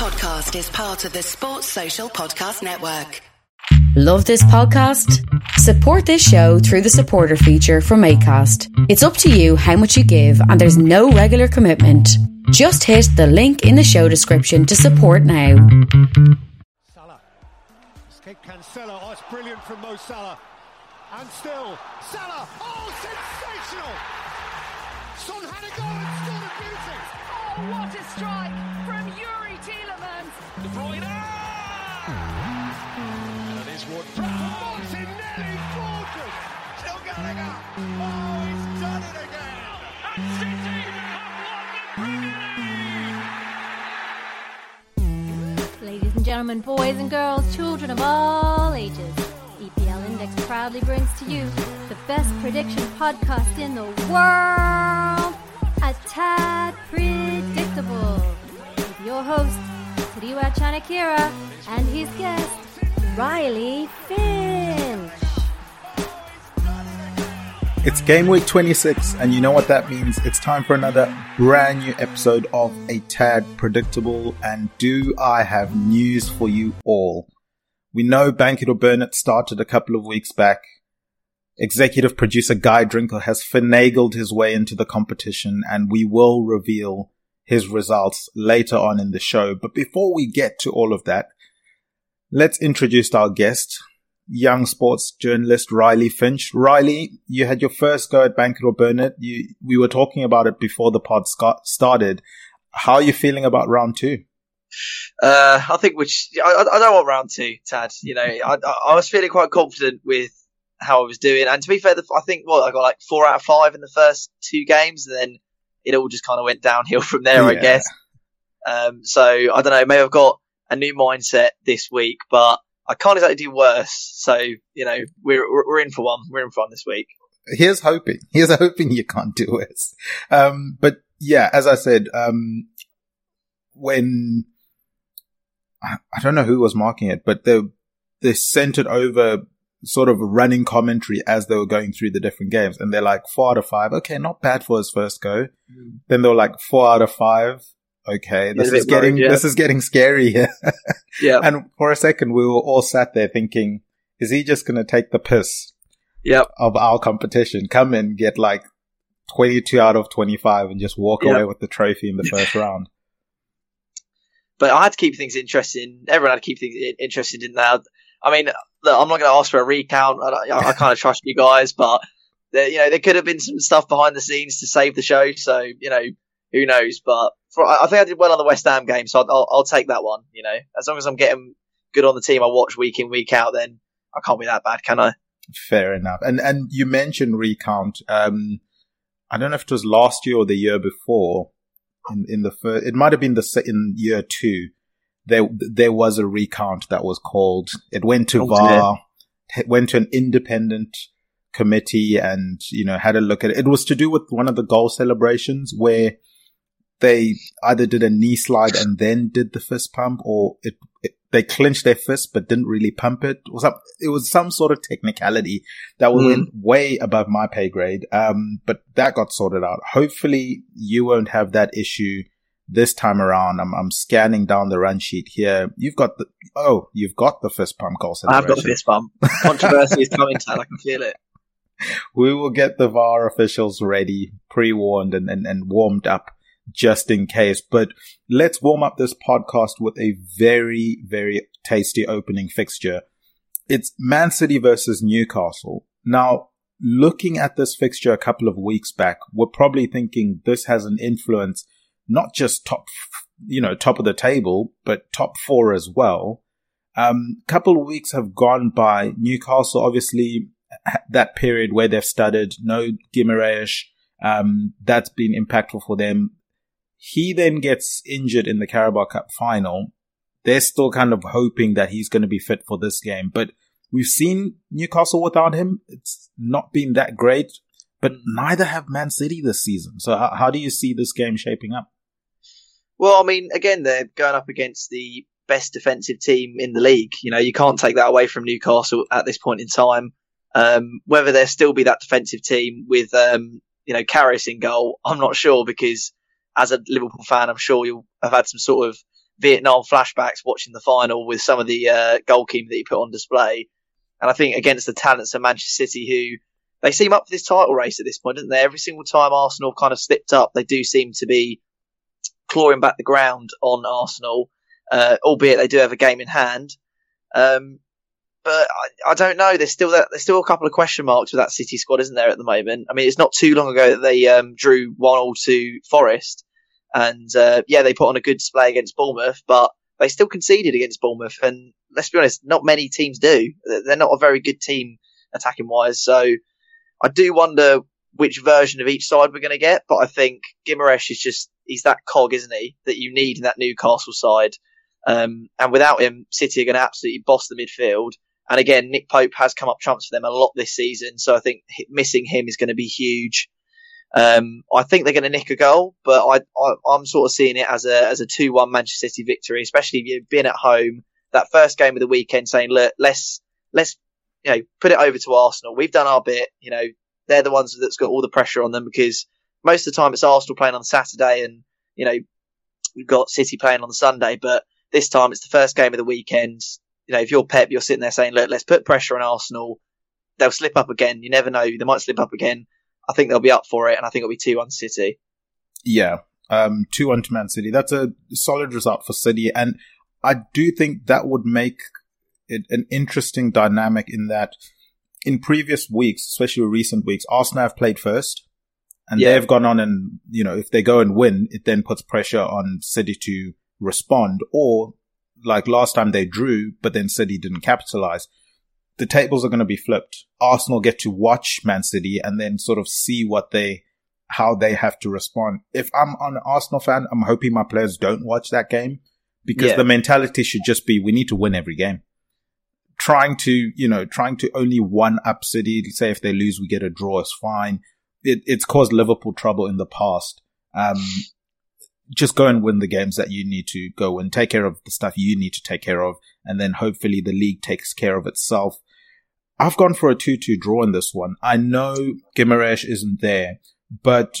podcast is part of the Sports Social Podcast Network. Love this podcast? Support this show through the supporter feature from ACAST. It's up to you how much you give, and there's no regular commitment. Just hit the link in the show description to support now. Salah. Escape Cancelo. Oh, it's brilliant from Mo Salah. And still, Salah. Oh, sensational! Son had a goal and scored a beauty. Oh, what a strike from Youri Tielemans. De Bruyne! And it is Ward Prowse. Gorgeous. Still! Oh, he's done it again! And City have won the Premier League. Ladies and gentlemen, boys and girls, children of all ages, EPL Index proudly brings to you the best prediction podcast in the world, A Tad Predictable, with your host, Tariwa Chanakira, and his guest, Riley Finch. It's game week 26, and you know what that means. It's time for another brand new episode of A Tad Predictable. And do I have news for you all? We know Bank It or Burn It started a couple of weeks back. Executive producer Guy Drinkel has finagled his way into the competition, and we will reveal his results later on in the show. But before we get to all of that, let's introduce our guest, young sports journalist Riley Finch. Riley, you had your first go at Bank It or Burn It. You, we were talking about it before the pod started. How are you feeling about round two? Uh, I think which I, I don't want round two, Tad. You know, I, I was feeling quite confident with how I was doing, and to be fair, I think what I got like four out of five in the first two games, and then it all just kind of went downhill from there, I guess. Um, so I don't know. Maybe I've got a new mindset this week, but I can't exactly do worse. So you know, we're we're, in for one. We're in for one this week. Here's hoping. Here's hoping you can't do it. Um, but yeah, as I said, um, when I, I don't know who was marking it, but they they sent it over sort of running commentary as they were going through the different games, and they're like four out of five. Okay, not bad for his first go. Mm. Then they were like four out of five. Okay, this is bit worried, getting yeah. this is getting scary here. Yeah, and for a second, we were all sat there thinking, is he just going to take the piss? yep. of our competition come in, get like 22 out of 25 and just walk Yeah. away with the trophy in the first round. but I had to keep things interesting. Everyone had to keep things i- interesting, didn't they? I mean, look, I'm not going to ask for a recount. I, I, I kind of trust you guys, but there, you know, there could have been some stuff behind the scenes to save the show. So you know, who knows? But for, I I think I did well on the West Ham game, so I'll, I'll, I'll take that one. You know, as long as I'm getting good on the team I watch week in week out, then I can't be that bad, can I? Fair enough. And, and you mentioned recount. Um, I don't know if it was last year or the year before in, in the first, it might have been the, in year two. There, there was a recount that was called, it went to Oh, VAR, it went to an independent committee and, you know, had a look at it. It was to do with one of the goal celebrations where they either did a knee slide and then did the fist pump or it, it they clinched their fist but didn't really pump it. It was, some, it was some sort of technicality that Mm. went way above my pay grade. Um, but that got sorted out. Hopefully you won't have that issue this time around. I'm, I'm scanning down the run sheet here. You've got the, oh, you've got the fist pump goal I have got the fist bump. Controversy is coming, Tad. I can feel it. we will get the VAR officials ready, pre-warned and, and, and warmed up just in case. But let's warm up this podcast with a very, very tasty opening fixture. It's Man City versus Newcastle. Now, looking at this fixture a couple of weeks back, we're probably thinking this has an influence, not just top, you know, top of the table, but top four as well. Um, couple of weeks have gone by. Newcastle obviously ha- that period where they've studied, no Guimaraes, um, that's been impactful for them. He then gets injured in the Carabao Cup final. They're still kind of hoping that he's going to be fit for this game, but we've seen Newcastle without him. It's not been that great, but neither have Man City this season. So how, how do you see this game shaping up? Well, I mean, again, they're going up against the best defensive team in the league. You know, you can't take that away from Newcastle at this point in time. Um, whether there still be that defensive team with, um, you know, Karius in goal, I'm not sure because as a Liverpool fan, I'm sure you'll have had some sort of Vietnam flashbacks watching the final with some of the uh, goalkeeper that he put on display. And I think against the talents of Manchester City, who they seem up for this title race at this point, don't they? Every single time Arsenal kind of slipped up, they do seem to be clawing back the ground on Arsenal, uh, albeit they do have a game in hand. Um, but I, I, don't know. There's still that, there's still a couple of question marks with that City squad, isn't there, at the moment? I mean, it's not too long ago that they um, drew one all to Forest, and uh, yeah, they put on a good display against Bournemouth, but they still conceded against Bournemouth. And let's be honest, not many teams do. They're not a very good team attacking wise. So I do wonder which version of each side we're going to get. But I think Guimaraes is just he's that cog, isn't he, that you need in that Newcastle side. Um, and without him, City are going to absolutely boss the midfield. And again, Nick Pope has come up trumps for them a lot this season, so I think missing him is going to be huge. Um, I think they're going to nick a goal, but I, am sort of seeing it as a as a two one Manchester City victory, especially if you've been at home that first game of the weekend, saying look, let's let's you know put it over to Arsenal. We've done our bit. You know, they're the ones that's got all the pressure on them because most of the time it's Arsenal playing on Saturday, and you know we've got City playing on the Sunday, but this time it's the first game of the weekend you know, if you're Pep, you're sitting there saying, look, let's put pressure on Arsenal. They'll slip up again. You never know. They might slip up again. I think they'll be up for it, and I think it'll be 2 1 City. Yeah. Um, 2 1 to Man City. That's a solid result for City. And I do think that would make it an interesting dynamic in that in previous weeks, especially recent weeks, Arsenal have played first. And yeah. they've gone on and, you know, if they go and win, it then puts pressure on City to respond. Or like last time they drew, but then City didn't capitalize. The tables are going to be flipped. Arsenal get to watch Man City and then sort of see what they, how they have to respond. If I'm an Arsenal fan, I'm hoping my players don't watch that game because yeah. the mentality should just be, we need to win every game. Trying to, you know, trying to only one up City, say if they lose, we get a draw is fine. It, it's caused Liverpool trouble in the past. Um, just go and win the games that you need to go and take care of the stuff you need to take care of. And then hopefully the league takes care of itself. I've gone for a 2-2 draw in this one. I know Guimaraes isn't there, but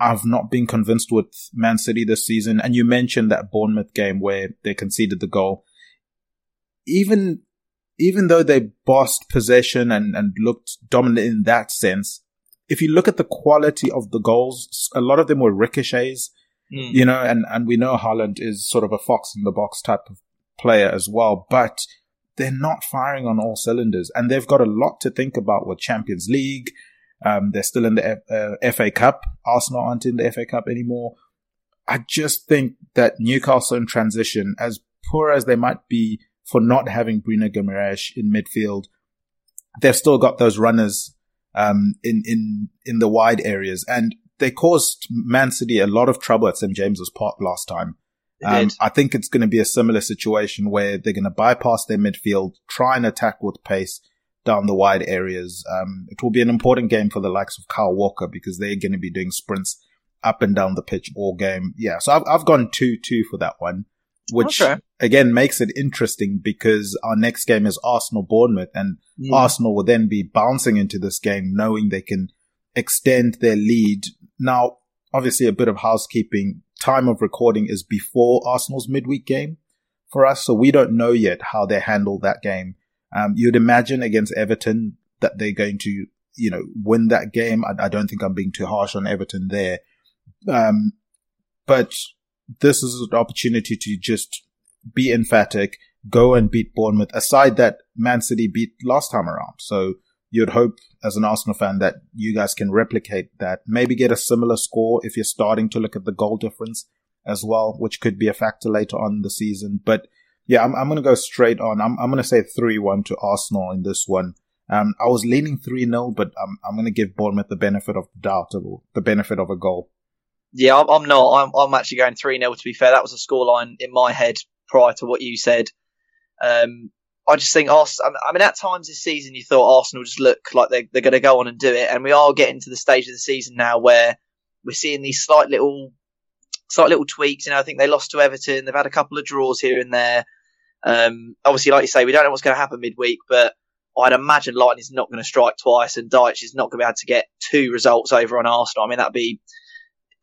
I've not been convinced with Man City this season. And you mentioned that Bournemouth game where they conceded the goal. Even, even though they bossed possession and, and looked dominant in that sense, if you look at the quality of the goals, a lot of them were ricochets Mm. You know, and, and we know Haaland is sort of a fox in the box type of player as well, but they're not firing on all cylinders and they've got a lot to think about with Champions League. Um, they're still in the F- uh, FA Cup. Arsenal aren't in the FA Cup anymore. I just think that Newcastle in transition, as poor as they might be for not having Bruno Guimaraes in midfield, they've still got those runners um, in in in the wide areas, and they caused Man City a lot of trouble at St James's Park last time. Um, I think it's going to be a similar situation where they're going to bypass their midfield, try and attack with pace down the wide areas. Um, it will be an important game for the likes of Kyle Walker because they're going to be doing sprints up and down the pitch all game. Yeah, so I've, I've gone 2-2 for that one, which okay. again makes it interesting because our next game is Arsenal Bournemouth and mm. Arsenal will then be bouncing into this game knowing they can extend their lead now, obviously, a bit of housekeeping. Time of recording is before Arsenal's midweek game for us, so we don't know yet how they handle that game. Um, you'd imagine against Everton that they're going to, you know, win that game. I, I don't think I'm being too harsh on Everton there. Um, but this is an opportunity to just be emphatic, go and beat Bournemouth, aside that Man City beat last time around. So you'd hope as an Arsenal fan that you guys can replicate that. Maybe get a similar score if you're starting to look at the goal difference as well, which could be a factor later on the season. But yeah, I'm, I'm going to go straight on. I'm, I'm going to say 3-1 to Arsenal in this one. Um, I was leaning 3-0, but I'm, I'm going to give Bournemouth the benefit of doubt, the benefit of a goal. Yeah, I'm, I'm not. I'm, I'm actually going 3-0 to be fair. That was a scoreline in my head prior to what you said. Um, I just think Arsenal. I mean, at times this season, you thought Arsenal just look like they're, they're going to go on and do it, and we are getting to the stage of the season now where we're seeing these slight little, slight little tweaks. You know, I think they lost to Everton. They've had a couple of draws here and there. Um, obviously, like you say, we don't know what's going to happen midweek, but I'd imagine Lightning's not going to strike twice, and Dyche is not going to be able to get two results over on Arsenal. I mean, that'd be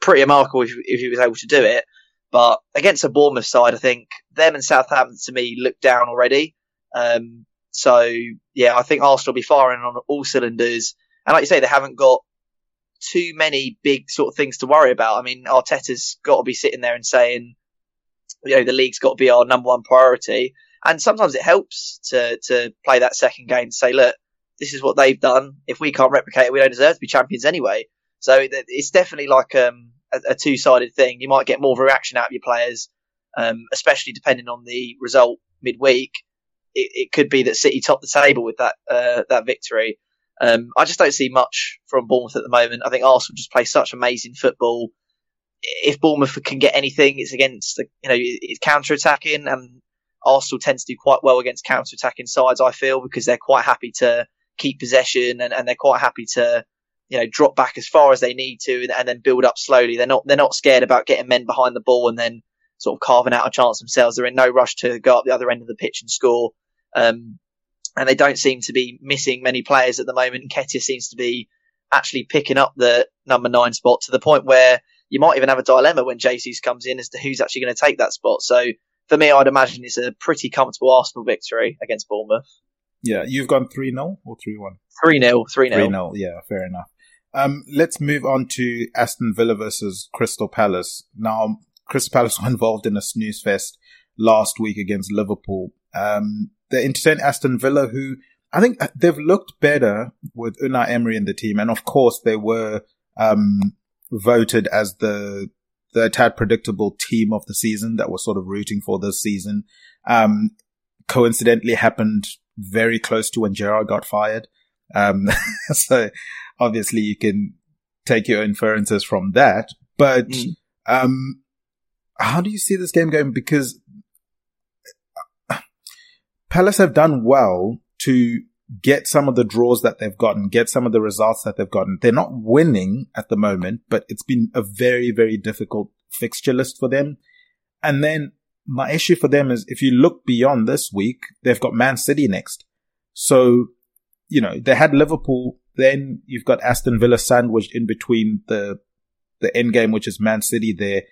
pretty remarkable if, if he was able to do it. But against a Bournemouth side, I think them and Southampton to me look down already. Um, so yeah, I think Arsenal will be firing on all cylinders. And like you say, they haven't got too many big sort of things to worry about. I mean, Arteta's got to be sitting there and saying, you know, the league's got to be our number one priority. And sometimes it helps to, to play that second game to say, look, this is what they've done. If we can't replicate it, we don't deserve to be champions anyway. So it's definitely like um, a, two sided thing. You might get more of a reaction out of your players, um, especially depending on the result midweek. It, it, could be that City top the table with that uh, that victory. Um, I just don't see much from Bournemouth at the moment. I think Arsenal just play such amazing football. If Bournemouth can get anything, it's against the, you know it's counter attacking, and Arsenal tends to do quite well against counter attacking sides. I feel because they're quite happy to keep possession and, and they're quite happy to you know drop back as far as they need to and, and then build up slowly. They're not they're not scared about getting men behind the ball and then sort of carving out a chance themselves. They're in no rush to go up the other end of the pitch and score. Um, and they don't seem to be missing many players at the moment. Nketiah seems to be actually picking up the number nine spot to the point where you might even have a dilemma when Jesus comes in as to who's actually going to take that spot. So for me, I'd imagine it's a pretty comfortable Arsenal victory against Bournemouth. Yeah, you've gone 3 0 or 3 1? 3 0, 3 0. 3 0, yeah, fair enough. Um, let's move on to Aston Villa versus Crystal Palace. Now, Crystal Palace were involved in a snooze fest last week against Liverpool. Um, they entertained Aston Villa, who I think they've looked better with Unai Emery in the team, and of course they were um, voted as the the tad predictable team of the season that was sort of rooting for this season. Um, coincidentally happened very close to when Gerrard got fired. Um, so obviously you can take your inferences from that. But, mm. um, how do you see this game going? Because Palace have done well to get some of the draws that they've gotten, get some of the results that they've gotten. They're not winning at the moment, but it's been a very, very difficult fixture list for them. And then my issue for them is if you look beyond this week, they've got Man City next. So, you know, they had Liverpool, then you've got Aston Villa sandwiched in between the, the end game, which is Man City there.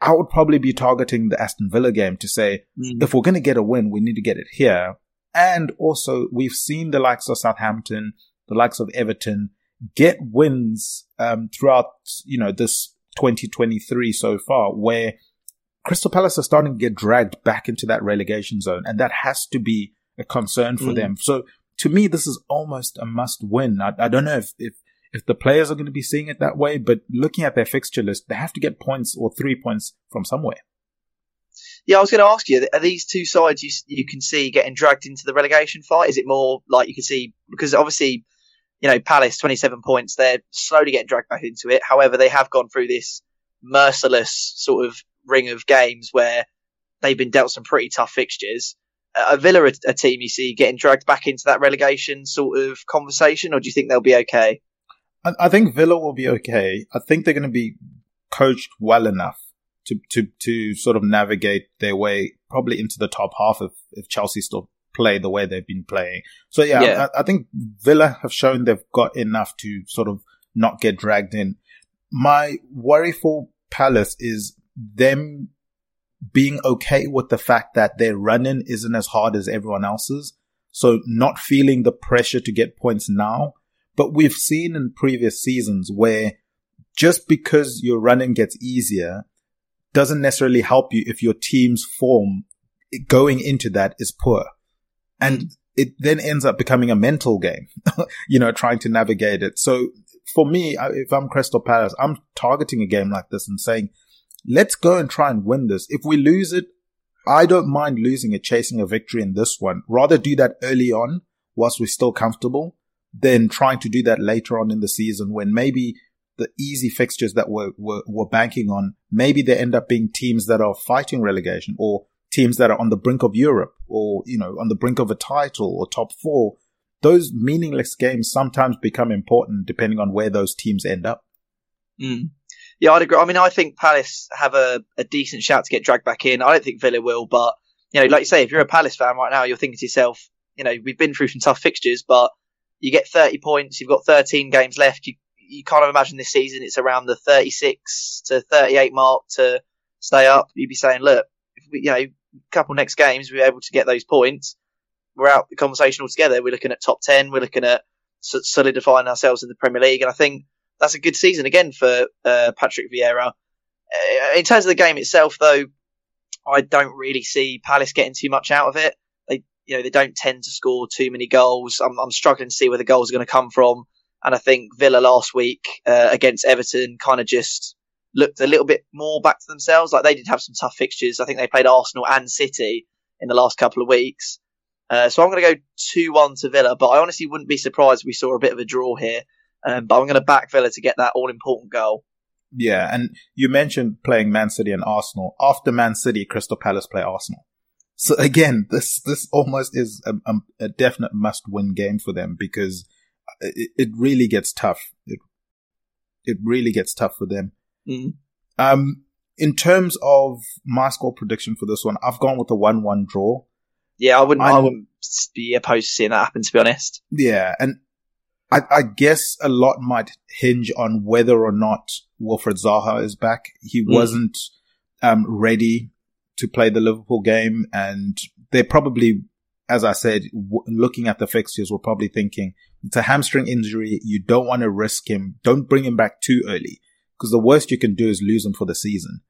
I would probably be targeting the Aston Villa game to say, mm. if we're going to get a win, we need to get it here. And also, we've seen the likes of Southampton, the likes of Everton get wins um, throughout, you know, this 2023 so far, where Crystal Palace are starting to get dragged back into that relegation zone, and that has to be a concern for mm. them. So, to me, this is almost a must win. I, I don't know if, if if the players are going to be seeing it that way, but looking at their fixture list, they have to get points or three points from somewhere. Yeah, I was going to ask you: Are these two sides you you can see getting dragged into the relegation fight? Is it more like you can see because obviously, you know, Palace twenty seven points, they're slowly getting dragged back into it. However, they have gone through this merciless sort of ring of games where they've been dealt some pretty tough fixtures. A Villa, a, a team you see getting dragged back into that relegation sort of conversation, or do you think they'll be okay? I, I think Villa will be okay. I think they're going to be coached well enough to, to, to sort of navigate their way probably into the top half if, if Chelsea still play the way they've been playing. So yeah, yeah. I, I, think Villa have shown they've got enough to sort of not get dragged in. My worry for Palace is them being okay with the fact that their running isn't as hard as everyone else's. So not feeling the pressure to get points now. But we've seen in previous seasons where just because your running gets easier doesn't necessarily help you if your team's form going into that is poor. And it then ends up becoming a mental game, you know, trying to navigate it. So for me, if I'm Crystal Palace, I'm targeting a game like this and saying, let's go and try and win this. If we lose it, I don't mind losing it, chasing a victory in this one. Rather do that early on whilst we're still comfortable than trying to do that later on in the season when maybe the easy fixtures that we're, we're, we're banking on, maybe they end up being teams that are fighting relegation or teams that are on the brink of Europe or, you know, on the brink of a title or top four. Those meaningless games sometimes become important depending on where those teams end up. Mm. Yeah, I'd agree. I mean, I think Palace have a, a decent shout to get dragged back in. I don't think Villa will, but, you know, like you say, if you're a Palace fan right now, you're thinking to yourself, you know, we've been through some tough fixtures, but you get 30 points, you've got 13 games left. You, you of imagine this season it's around the 36 to 38 mark to stay up, you'd be saying, look, if we, you know, a couple next games, we're able to get those points. We're out the conversation altogether. We're looking at top 10. We're looking at solidifying ourselves in the Premier League. And I think that's a good season again for uh, Patrick Vieira. Uh, in terms of the game itself, though, I don't really see Palace getting too much out of it. They, you know, they don't tend to score too many goals. I'm, I'm struggling to see where the goals are going to come from. And I think Villa last week uh, against Everton kind of just looked a little bit more back to themselves. Like they did have some tough fixtures. I think they played Arsenal and City in the last couple of weeks. Uh, so I'm going to go 2 1 to Villa, but I honestly wouldn't be surprised if we saw a bit of a draw here. Um, but I'm going to back Villa to get that all important goal. Yeah, and you mentioned playing Man City and Arsenal. After Man City, Crystal Palace play Arsenal. So again, this this almost is a, a, definite must-win game for them because it, it, really gets tough. It it really gets tough for them. Mm. Um, in terms of my score prediction for this one, I've gone with a one-one draw. Yeah, I wouldn't. I'm, I would not be opposed to seeing that happen. To be honest. Yeah, and I, I, guess a lot might hinge on whether or not Wilfred Zaha is back. He mm. wasn't um, ready to play the Liverpool game, and they probably, as I said, w- looking at the fixtures, were probably thinking it's a hamstring injury. You don't want to risk him. Don't bring him back too early because the worst you can do is lose him for the season.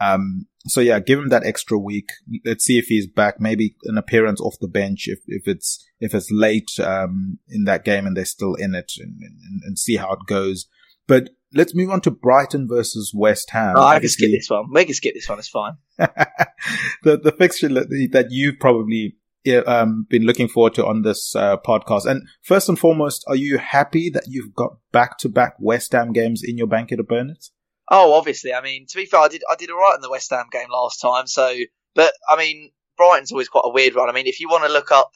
Um, so yeah, give him that extra week. Let's see if he's back. Maybe an appearance off the bench if, if it's, if it's late, um, in that game and they're still in it and, and, and see how it goes. But let's move on to Brighton versus West Ham. Oh, I can skip this one. We can skip this one. It's fine. the, the fixture that you've probably um, been looking forward to on this uh, podcast. And first and foremost, are you happy that you've got back to back West Ham games in your Bank It or Burn It? Oh, obviously. I mean, to be fair, I did I did all right in the West Ham game last time. So, but I mean, Brighton's always quite a weird one. I mean, if you want to look up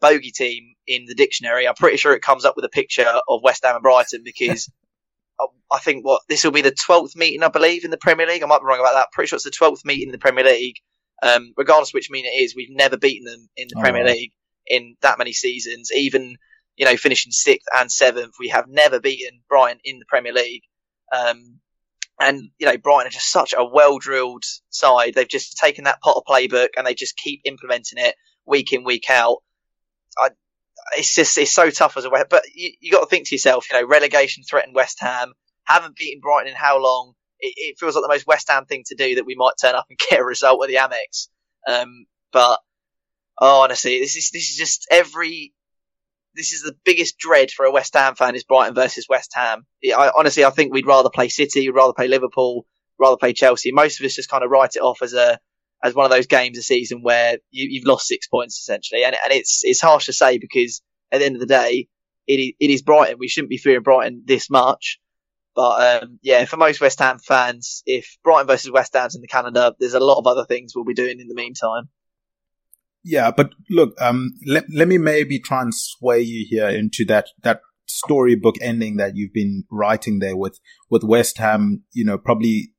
bogey team in the dictionary, I'm pretty sure it comes up with a picture of West Ham and Brighton because I think what this will be the 12th meeting, I believe, in the Premier League. I might be wrong about that. Pretty sure it's the 12th meeting in the Premier League. Um, regardless which mean it is, we've never beaten them in the oh, Premier League in that many seasons. Even you know finishing sixth and seventh, we have never beaten Brighton in the Premier League. Um, and, you know, Brighton are just such a well drilled side. They've just taken that Potter playbook and they just keep implementing it week in, week out. I, it's just, it's so tough as a, but you, you got to think to yourself, you know, relegation threatened West Ham, haven't beaten Brighton in how long? It, it, feels like the most West Ham thing to do that we might turn up and get a result at the Amex. Um, but, oh, honestly, this is, this is just every, this is the biggest dread for a West Ham fan is Brighton versus West Ham. I, honestly, I think we'd rather play City, we'd rather play Liverpool, rather play Chelsea. Most of us just kind of write it off as a as one of those games a season where you, have lost six points essentially, and and it's it's harsh to say because at the end of the day, it it is Brighton. We shouldn't be fearing Brighton this much. But um, yeah, for most West Ham fans, if Brighton versus West Ham's in the calendar, there's a lot of other things we'll be doing in the meantime. Yeah, but look, um, let, let me maybe try and sway you here into that, that storybook ending that you've been writing there with, with West Ham, you know, probably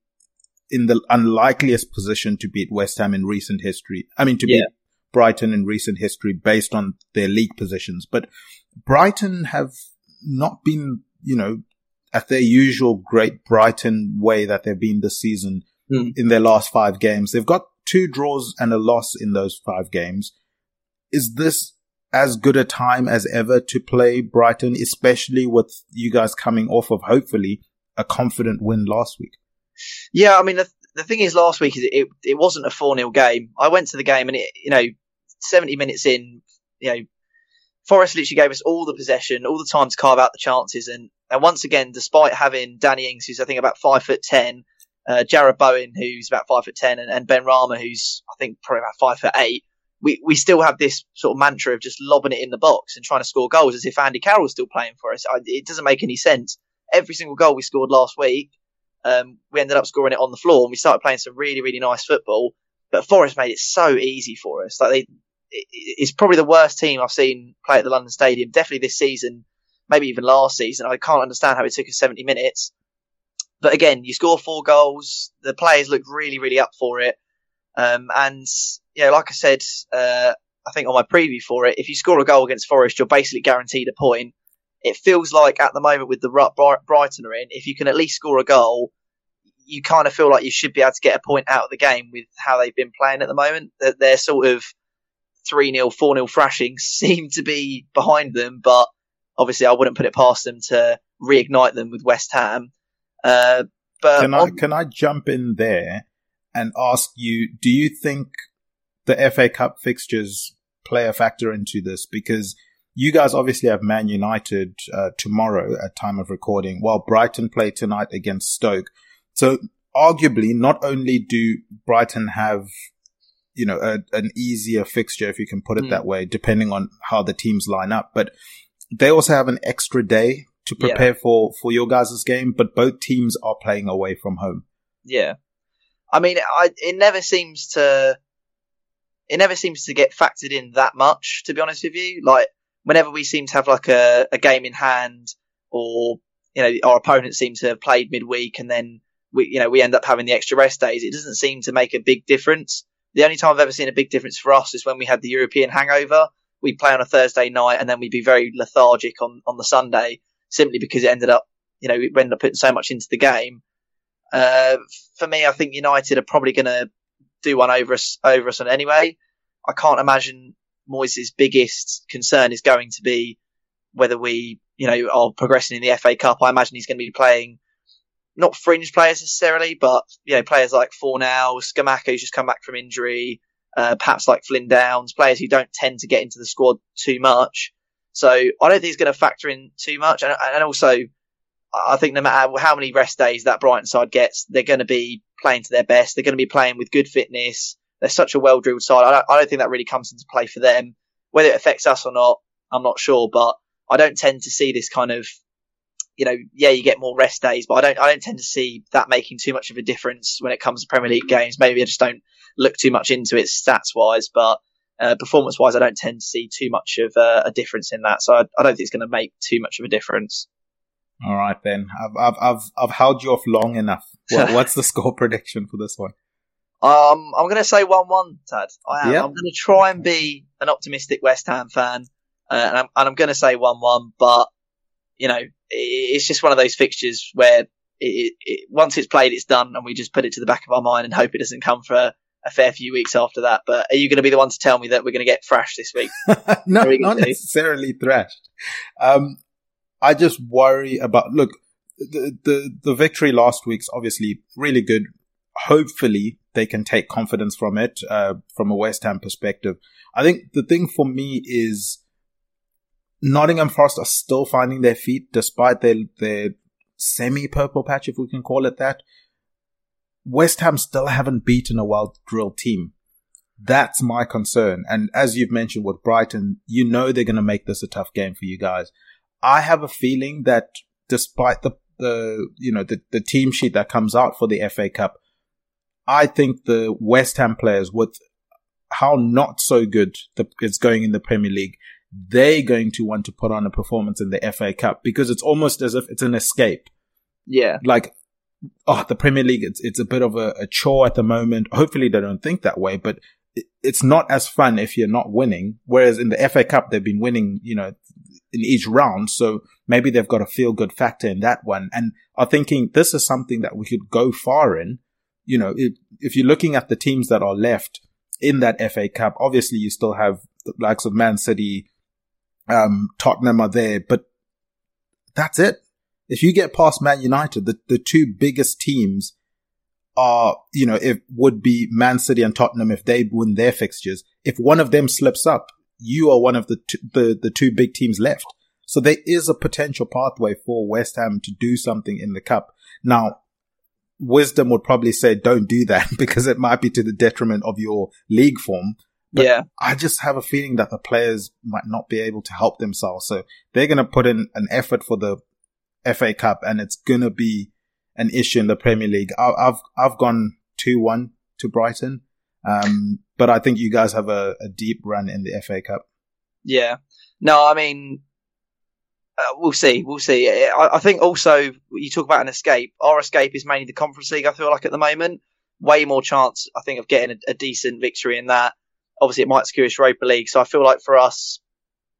in the unlikeliest position to beat West Ham in recent history. I mean, to yeah. beat Brighton in recent history based on their league positions. But Brighton have not been, you know, at their usual great Brighton way that they've been this season mm. in their last five games. They've got two draws and a loss in those five games. Is this as good a time as ever to play Brighton, especially with you guys coming off of hopefully a confident win last week? Yeah, I mean, the, the thing is, last week it, it wasn't a 4 0 game. I went to the game and it, you know, 70 minutes in, you know, Forest literally gave us all the possession, all the time to carve out the chances. And, and once again, despite having Danny Ings, who's I think about five foot 10, uh, Jarrod Bowen, who's about five foot ten, and, and Benrahma, who's I think probably about five foot eight. We we still have this sort of mantra of just lobbing it in the box and trying to score goals as if Andy Carroll's still playing for us. I, it doesn't make any sense. Every single goal we scored last week, um, we ended up scoring it on the floor, and we started playing some really really nice football. But Forest made it so easy for us. Like they, it, it's probably the worst team I've seen play at the London Stadium. Definitely this season, maybe even last season. I can't understand how it took us 70 minutes but again, you score four goals. The players look really, really up for it. Um, and know, like I said, uh, I think on my preview for it, if you score a goal against Forest, you're basically guaranteed a point. It feels like at the moment with the rut Brighton are in, if you can at least score a goal, you kind of feel like you should be able to get a point out of the game with how they've been playing at the moment. That they're sort of 3 0, 4 0 thrashing seem to be behind them, but obviously I wouldn't put it past them to reignite them with West Ham. Uh, but can I, on- can I jump in there and ask you, do you think the FA Cup fixtures play a factor into this? Because you guys obviously have Man United uh, tomorrow at time of recording, while Brighton play tonight against Stoke. So arguably, not only do Brighton have you know a, an easier fixture, if you can put it Mm. that way, depending on how the teams line up, but they also have an extra day to Yeah. prepare for for your guys' game. But both teams are playing away from home. Yeah, I mean, I, it never seems to, it never seems to get factored in that much. To be honest with you, like whenever we seem to have like a, a game in hand, or you know, our opponents seem to have played midweek, and then we, you know, we end up having the extra rest days. It doesn't seem to make a big difference. The only time I've ever seen a big difference for us is when we had the European hangover. We'd play on a Thursday night, and then we'd be very lethargic on on the Sunday, simply because it ended up, you know, we ended up putting so much into the game. Uh, for me, I think United are probably going to do one over us over us on anyway. I can't imagine Moyes' biggest concern is going to be whether we, you know, are progressing in the FA Cup. I imagine he's going to be playing not fringe players necessarily, but you know, players like Fornal, Scamacca, who's just come back from injury, uh, perhaps like Flynn Downes, players who don't tend to get into the squad too much. So I don't think he's going to factor in too much, and, and also I think no matter how many rest days that Brighton side gets, they're going to be playing to their best. They're going to be playing with good fitness. They're such a well drilled side. I don't, I don't think that really comes into play for them. Whether it affects us or not, I'm not sure. But I don't tend to see this kind of, you know, yeah, you get more rest days, but I don't, I don't tend to see that making too much of a difference when it comes to Premier League games. Maybe I just don't look too much into it stats wise, but uh, performance wise, I don't tend to see too much of uh, a difference in that. So I, I don't think it's going to make too much of a difference. All right, then. I've I've I've, I've held you off long enough. What, what's the score prediction for this one? Um, I'm going to say 1 1, Tad. I am. Yeah. I'm going to try and be an optimistic West Ham fan. Uh, and I'm, and I'm going to say 1 1, but, you know, it, it's just one of those fixtures where it, it, it, once it's played, it's done, and we just put it to the back of our mind and hope it doesn't come for a, fair few weeks after that. But are you going to be the one to tell me that we're going to get thrashed this week? no, good, not necessarily thrashed. Um, I just worry about look the the the victory last week's obviously really good. Hopefully, they can take confidence from it uh, from a West Ham perspective. I think the thing for me is Nottingham Forest are still finding their feet despite their their semi purple patch, if we can call it that. West Ham still haven't beaten a well drilled team. That's my concern. And as you've mentioned with Brighton, you know they're going to make this a tough game for you guys. I have a feeling that despite the, the you know, the, the team sheet that comes out for the FA Cup, I think the West Ham players with how not so good the, it's going in the Premier League, they're going to want to put on a performance in the FA Cup because it's almost as if it's an escape Yeah. like oh the Premier League it's it's a bit of a, a chore at the moment. Hopefully they don't think that way, but it, it's not as fun if you're not winning. Whereas in the FA Cup they've been winning, you know, in each round, so maybe they've got a feel good factor in that one, and are thinking this is something that we could go far in. You know, if, if you're looking at the teams that are left in that FA Cup, obviously you still have the likes of Man City, um, Tottenham are there, but that's it if you get past Man United, the, the two biggest teams are, you know, it would be Man City and Tottenham if they win their fixtures. If one of them slips up, you are one of the two, the, the two big teams left. So there is a potential pathway for West Ham to do something in the cup. Now, wisdom would probably say don't do that because it might be to the detriment of your league form. But yeah. I just have a feeling that the players might not be able to help themselves. So they're going to put in an effort for the FA Cup and it's going to be an issue in the Premier League. I, I've, I've gone 2-1 to Brighton. Um, but I think you guys have a, a deep run in the FA Cup. Yeah. No, I mean, uh, we'll see. We'll see. I, I think also you talk about an escape. Our escape is mainly the Conference League. I feel like at the moment, way more chance I think of getting a, a decent victory in that. Obviously, it might skew us Europa League. So I feel like for us,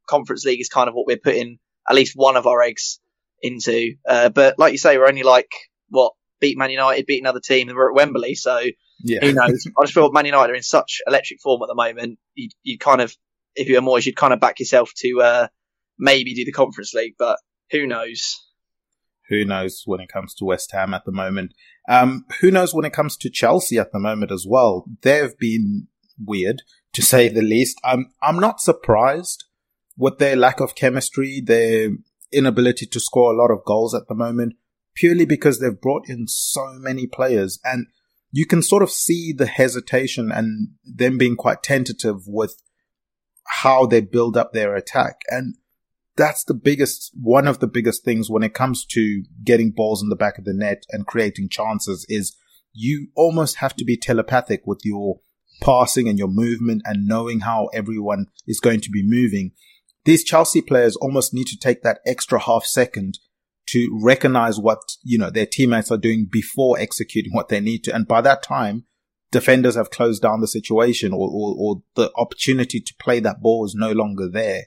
Conference League is kind of what we're putting at least one of our eggs into. Uh, but like you say, we're only like what beat Man United, beat another team, and we're at Wembley. So Yeah. who knows? I just feel Man United are in such electric form at the moment. You you kind of, if you're Moyes, you'd kind of back yourself to uh, maybe do the Conference League, but who knows? Who knows when it comes to West Ham at the moment? Um, who knows when it comes to Chelsea at the moment as well? They've been weird to say the least. I'm I'm not surprised with their lack of chemistry, their inability to score a lot of goals at the moment, purely because they've brought in so many players and you can sort of see the hesitation and them being quite tentative with how they build up their attack. And that's the biggest, one of the biggest things when it comes to getting balls in the back of the net and creating chances is you almost have to be telepathic with your passing and your movement and knowing how everyone is going to be moving. These Chelsea players almost need to take that extra half second to recognize what, you know, their teammates are doing before executing what they need to. And by that time, defenders have closed down the situation or, or, or the opportunity to play that ball is no longer there.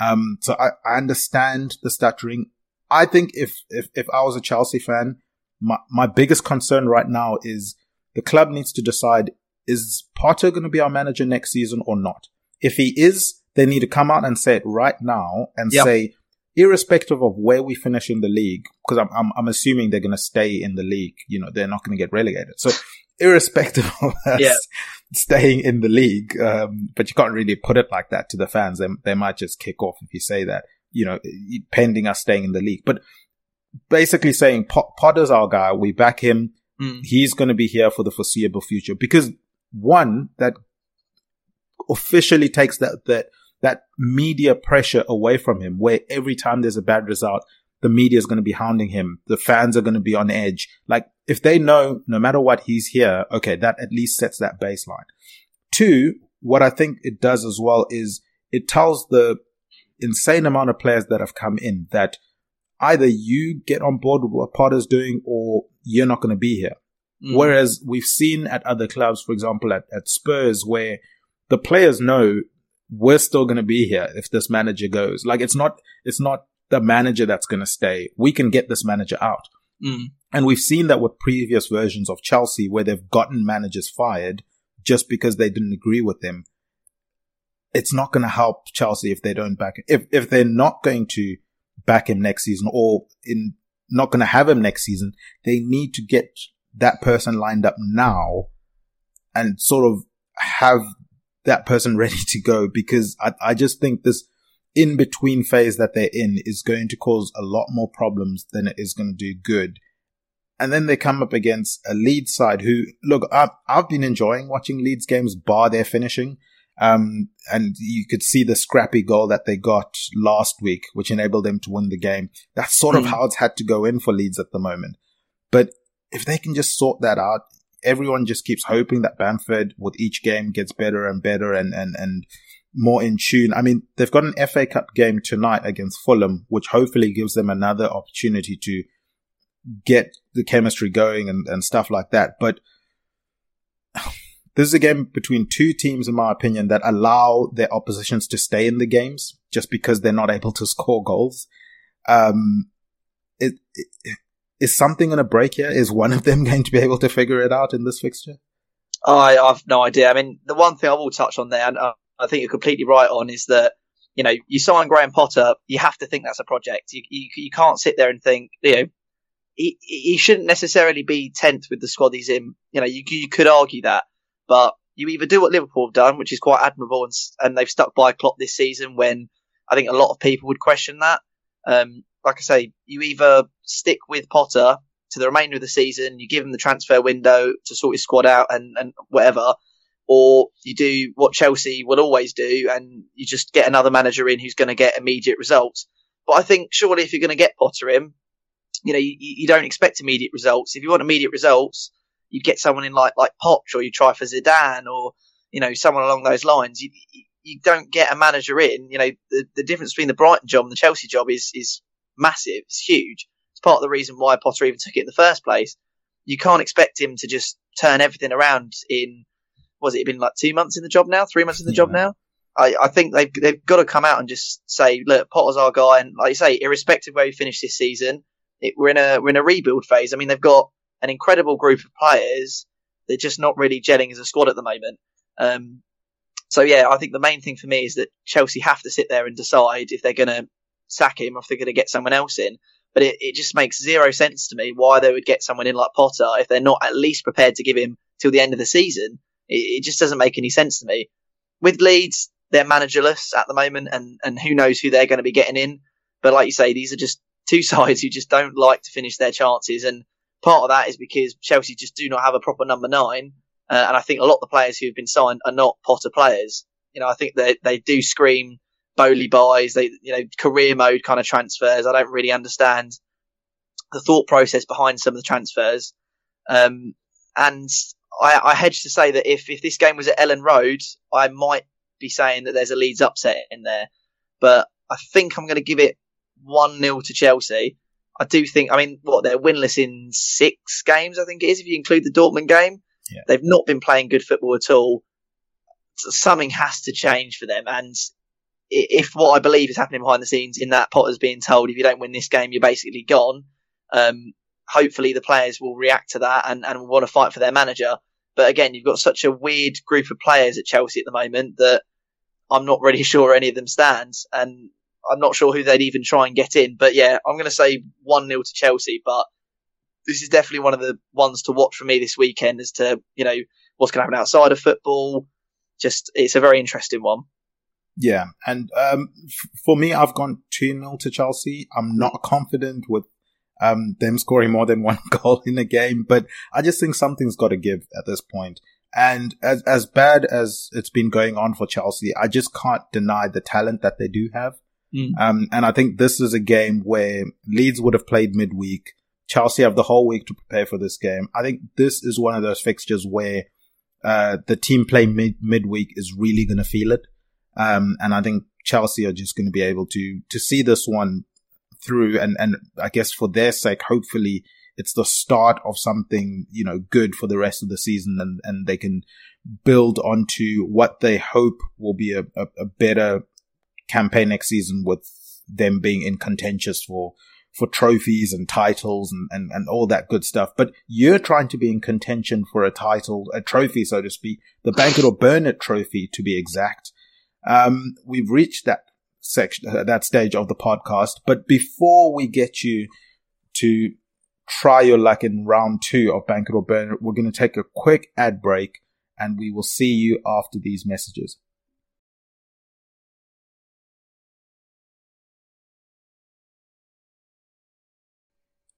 Um, so I, I understand the stuttering. I think if, if, if I was a Chelsea fan, my, my biggest concern right now is the club needs to decide, is Potter going to be our manager next season or not? If he is, they need to come out and say it right now and Yep. say, irrespective of where we finish in the league, because I'm, I'm, I'm assuming they're going to stay in the league, you know, they're not going to get relegated. So irrespective of us Yeah. staying in the league, um, but you can't really put it like that to the fans. They, they might just kick off if you say that, you know, pending us staying in the league. But basically saying Pot- Potter's our guy. We back him. Mm. He's going to be here for the foreseeable future because one, that officially takes that, that, that media pressure away from him where every time there's a bad result, the media is going to be hounding him. The fans are going to be on edge. Like if they know no matter what he's here, okay, that at least sets that baseline. Two, what I think it does as well is it tells the insane amount of players that have come in that either you get on board with what Potter's doing or you're not going to be here. Mm. Whereas we've seen at other clubs, for example, at, at Spurs, where the players know we're still going to be here if this manager goes. Like it's not, it's not the manager that's going to stay. We can get this manager out. Mm. And we've seen that with previous versions of Chelsea where they've gotten managers fired just because they didn't agree with them. It's not going to help Chelsea if they don't back if if they're not going to back him next season or in not going to have him next season. They need to get that person lined up now and sort of have that person ready to go because I, I just think this in between phase that they're in is going to cause a lot more problems than it is going to do good. And then they come up against a Leeds side who, look, I've, I've been enjoying watching Leeds games bar their finishing. Um, and you could see the scrappy goal that they got last week, which enabled them to win the game. That's sort of Mm. how it's had to go in for Leeds at the moment. But if they can just sort that out, everyone just keeps hoping that Bamford with each game gets better and better and, and, and more in tune. I mean, they've got an FA Cup game tonight against Fulham, which hopefully gives them another opportunity to get the chemistry going and, and stuff like that. But this is a game between two teams, in my opinion, that allow their oppositions to stay in the games just because they're not able to score goals. Um, it, it, is something going to break here? Is one of them going to be able to figure it out in this fixture? I, I've no idea. I mean, the one thing I will touch on there, and uh, I think you're completely right on, is that you know you sign Graham Potter, you have to think that's a project. You you, you can't sit there and think you know he he shouldn't necessarily be tenth with the squad he's in. You know, you you could argue that, but you either do what Liverpool have done, which is quite admirable, and, and they've stuck by Klopp this season when I think a lot of people would question that. Um, like I say, you either stick with Potter to the remainder of the season, you give him the transfer window to sort his squad out and, and whatever, or you do what Chelsea will always do and you just get another manager in who's going to get immediate results. But I think surely if you're going to get Potter in, you know, you, you don't expect immediate results. If you want immediate results, you get someone in like like Poch or you try for Zidane or you know someone along those lines. You you- you don't get a manager in. You know, the, the difference between the Brighton job and the Chelsea job is is massive. It's huge. It's part of the reason why Potter even took it in the first place. You can't expect him to just turn everything around in was it been like two months in the job now, three months in the job now. I, I think they've they've got to come out and just say, look, Potter's our guy, and like you say, irrespective of where we finish this season, it, we're in a we're in a rebuild phase. I mean, they've got an incredible group of players. They're just not really gelling as a squad at the moment. Um, so yeah, I think the main thing for me is that Chelsea have to sit there and decide if they're going to sack him if they're going to get someone else in. But it, it just makes zero sense to me why they would get someone in like Potter if they're not at least prepared to give him till the end of the season. It, it just doesn't make any sense to me. With Leeds, they're managerless at the moment, and, and who knows who they're going to be getting in. But like you say, these are just two sides who just don't like to finish their chances. And part of that is because Chelsea just do not have a proper number nine. Uh, and I think a lot of the players who've been signed are not Potter players. You know, I think they they do scream Boehly buys, they you know career mode kind of transfers. I don't really understand the thought process behind some of the transfers. Um, and I, I hedge to say that if if this game was at Elland Road, I might be saying that there's a Leeds upset in there. But I think I'm going to give it one 0 to Chelsea. I do think. I mean, what they're winless in six games. I think it is if you include the Dortmund game. Yeah. They've not been playing good football at all. So something has to change for them. And if what I believe is happening behind the scenes in that Potter's being told, if you don't win this game, you're basically gone. Um, hopefully the players will react to that and, and want to fight for their manager. But again, you've got such a weird group of players at Chelsea at the moment that I'm not really sure any of them stands. And I'm not sure who they'd even try and get in. But yeah, I'm going to say 1 0 to Chelsea. But this is definitely one of the ones to watch for me this weekend as to, you know, what's going to happen outside of football. Just, it's a very interesting one. Yeah, and um, f- for me, I've gone 2 0 to Chelsea. I'm not confident with um, them scoring more than one goal in a game, but I just think something's got to give at this point. And as as bad as it's been going on for Chelsea, I just can't deny the talent that they do have. Mm. Um, and I think this is a game where Leeds would have played midweek. Chelsea have the whole week to prepare for this game. I think this is one of those fixtures where uh, the team play mid- midweek is really going to feel it. Um, and I think Chelsea are just going to be able to, to see this one through. And, and I guess for their sake, hopefully it's the start of something, you know, good for the rest of the season and, and they can build onto what they hope will be a, a, a better campaign next season with them being in contentious for, for trophies and titles and, and, and all that good stuff. But you're trying to be in contention for a title, a trophy, so to speak, the Bank or Burn It trophy to be exact. Um, we've reached that section, uh, that stage of the podcast. But before we get you to try your luck in round two of Bank It or Burn It, we're going to take a quick ad break and we will see you after these messages.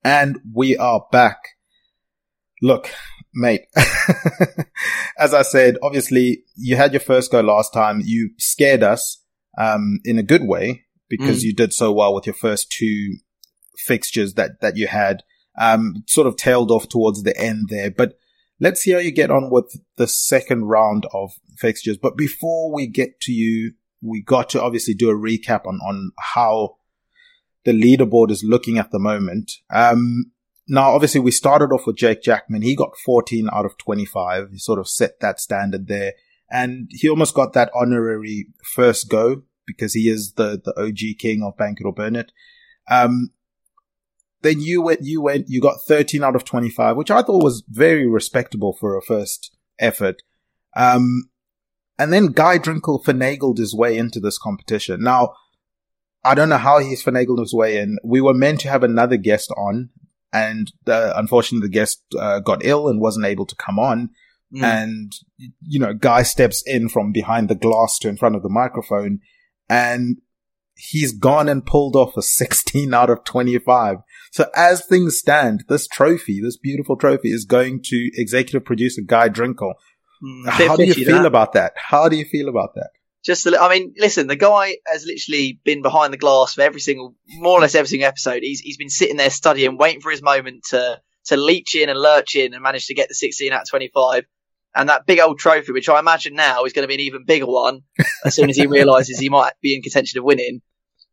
And we are back. Look, mate, as I said, obviously you had your first go last time. You scared us, um, in a good way because Mm. you did so well with your first two fixtures that, that you had, um, sort of tailed off towards the end there. But let's see how you get on with the second round of fixtures. But before we get to you, we got to obviously do a recap on, on how the leaderboard is looking at the moment. Um, now, obviously, we started off with Jake Jackman. He got 14 out of 25. He sort of set that standard there. And he almost got that honorary first go because he is the, the OG king of Bank It or Burn It. Um, then you went, you went, you got 13 out of 25, which I thought was very respectable for a first effort. Um, and then Guy Drinkel finagled his way into this competition. Now, I don't know how he's finagled his way in. We were meant to have another guest on, and the, unfortunately, the guest uh, got ill and wasn't able to come on. Mm. And you know, Guy steps in from behind the glass to in front of the microphone, and he's gone and pulled off a 16 out of 25. So as things stand, this trophy, this beautiful trophy, is going to executive producer Guy Drinkel. Mm, How do you feel that. about that? How do you feel about that? Just, a I mean, listen, the guy has literally been behind the glass for every single, more or less every single episode. He's he's been sitting there studying, waiting for his moment to to leech in and lurch in, and manage to get the 16 out of 25. And that big old trophy, which I imagine now is going to be an even bigger one, as soon as he realizes he might be in contention of winning.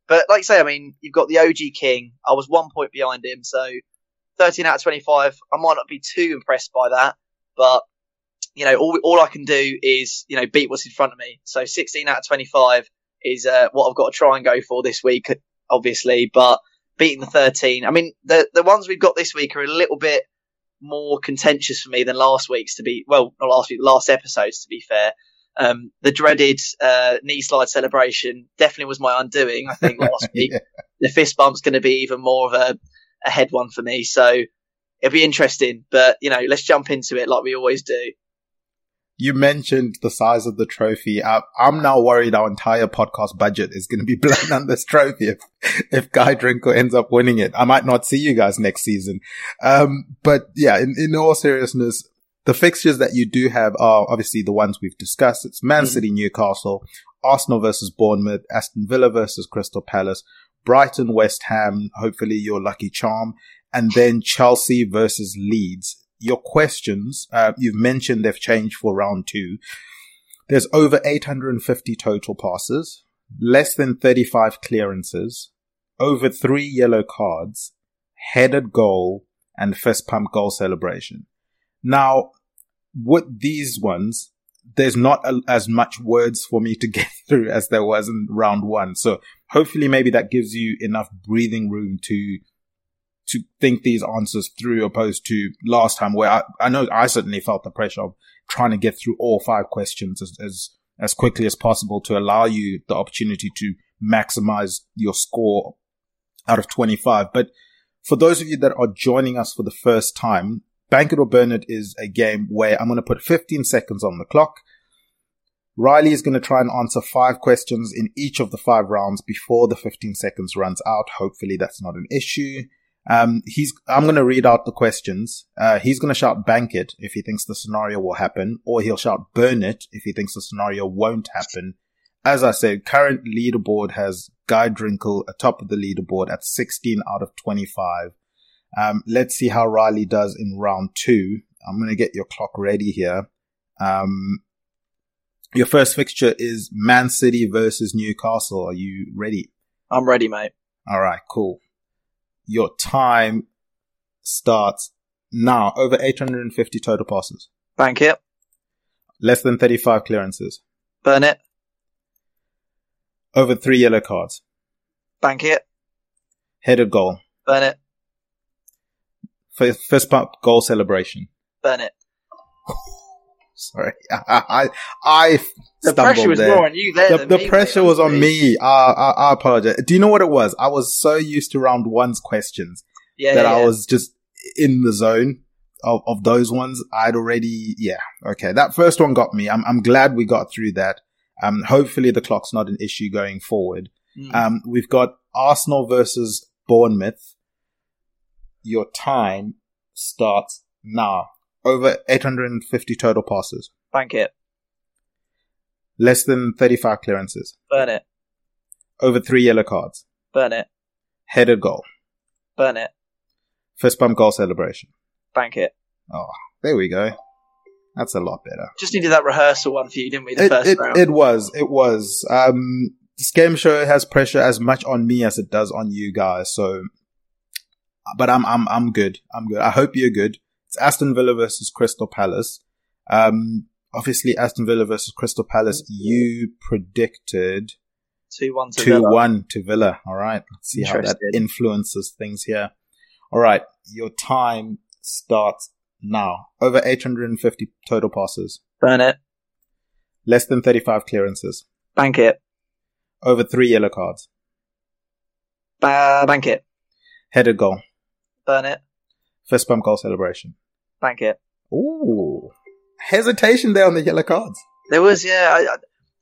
But like I say, I mean, you've got the OG King. I was one point behind him, so 13 out of 25. I might not be too impressed by that, but you know, all all I can do is you know beat what's in front of me. So 16 out of 25 is uh, what I've got to try and go for this week, obviously. But beating the 13, I mean, the the ones we've got this week are a little bit more contentious for me than last week's. To be well, not last week, last episode's. To be fair, um, the dreaded uh, knee slide celebration definitely was my undoing. I think last week Yeah. the fist bump's going to be even more of a, a head one for me. So it'll be interesting. But you know, let's jump into it like we always do. You mentioned the size of the trophy. I, I'm now worried our entire podcast budget is going to be blown on this trophy if, if Guy Drinkel ends up winning it. I might not see you guys next season. Um, but yeah, in, in all seriousness, the fixtures that you do have are obviously the ones we've discussed. It's Man Mhm. City, Newcastle, Arsenal versus Bournemouth, Aston Villa versus Crystal Palace, Brighton, West Ham, hopefully your lucky charm, and then Chelsea versus Leeds. Your questions, uh, you've mentioned they've changed for round two. There's over 850 total passes, less than 35 clearances, over three yellow cards, headed goal, and fist pump goal celebration. Now, with these ones, there's not a, as much words for me to get through as there was in round one. So hopefully maybe that gives you enough breathing room to to think these answers through opposed to last time where I, I know I certainly felt the pressure of trying to get through all five questions as, as as quickly as possible to allow you the opportunity to maximize your score out of 25. But for those of you that are joining us for the first time, Bank It or Burn It is a game where I'm going to put 15 seconds on the clock. Riley is going to try and answer five questions in each of the five rounds before the 15 seconds runs out. Hopefully that's not an issue. Um, he's, I'm going to read out the questions. Uh, he's going to shout bank it if he thinks the scenario will happen, or he'll shout burn it if he thinks the scenario won't happen. As I said, current leaderboard has Guy Drinkel atop of the leaderboard at 16 out of 25. Um, let's see how Riley does in round two. I'm going to get your clock ready here. Um, your first fixture is Man City versus Newcastle. Are you ready? I'm ready, mate. All right, cool. Your time starts now. Over 850 total passes. Bank it, Less than 35 clearances. burn it, Over three yellow cards. bank it, Headed goal. burn it, First, pump goal celebration. burn it. Sorry. I, I The pressure was there. more on you there. the, the me, pressure was on me. Uh, I, I apologize. Do you know what it was? I was so used to round one's questions Yeah, that yeah, I yeah. was just in the zone of, of those ones. I'd already, yeah, okay. That first one got me. I'm, I'm glad we got through that. Um, hopefully the clock's not an issue going forward. Mm. Um, we've got Arsenal versus Bournemouth. Your time starts now. Over 850 total passes. Bank it, Less than 35 clearances. burn it, Over three yellow cards. burn it, Headed goal. burn it, First bump goal celebration. bank it. Oh, there we go. That's a lot better. Just needed that rehearsal one for you, didn't we? The It, first it, round. it was, it was. Um, this game show has pressure as much on me as it does on you guys. So, but I'm, I'm, I'm good. I'm good. I hope you're good. It's Aston Villa versus Crystal Palace. Um, obviously Aston Villa versus Crystal Palace. You predicted two one to two Villa. one to Villa. All right. Let's see how that influences things here. All right. Your time starts now. Over 850 total passes. Burn it, Less than 35 clearances. bank it, Over three yellow cards. ba- bank it, Headed goal. burn it, Fist bump goal celebration. Bank it. Ooh. Hesitation there on the yellow cards. There was, yeah, I, I,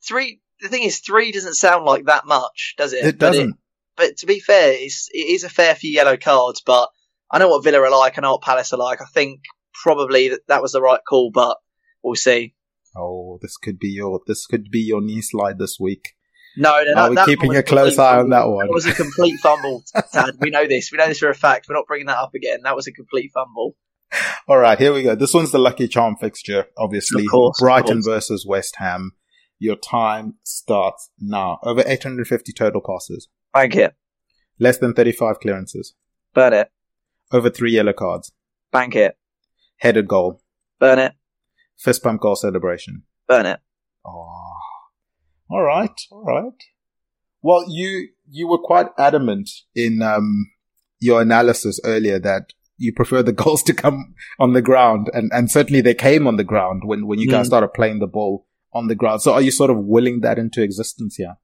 three. The thing is, three doesn't sound like that much, does it? It But doesn't. but to be fair, it's, it is a fair few yellow cards. But I know what Villa are like. I know what Palace are like. I think probably that, that was the right call, but we'll see. Oh, this could be your, this could be your knee slide this week. No, no, Are that, we keeping a close eye on that one? That was a complete fumble, Tad. We know this. We know this for a fact. We're not bringing that up again. That was a complete fumble. All right, here we go. This one's the lucky charm fixture, obviously. Course, Brighton versus West Ham. Your time starts now. Over 850 total passes. Bank it, Less than 35 clearances. burn it, Over three yellow cards. bank it, Headed goal. burn it, Fist pump goal celebration. burn it. Oh. All right, all right. Well, you you were quite adamant in um your analysis earlier that you prefer the goals to come on the ground, and and certainly they came on the ground when when you guys Mm. started playing the ball on the ground. So are you sort of willing that into existence here?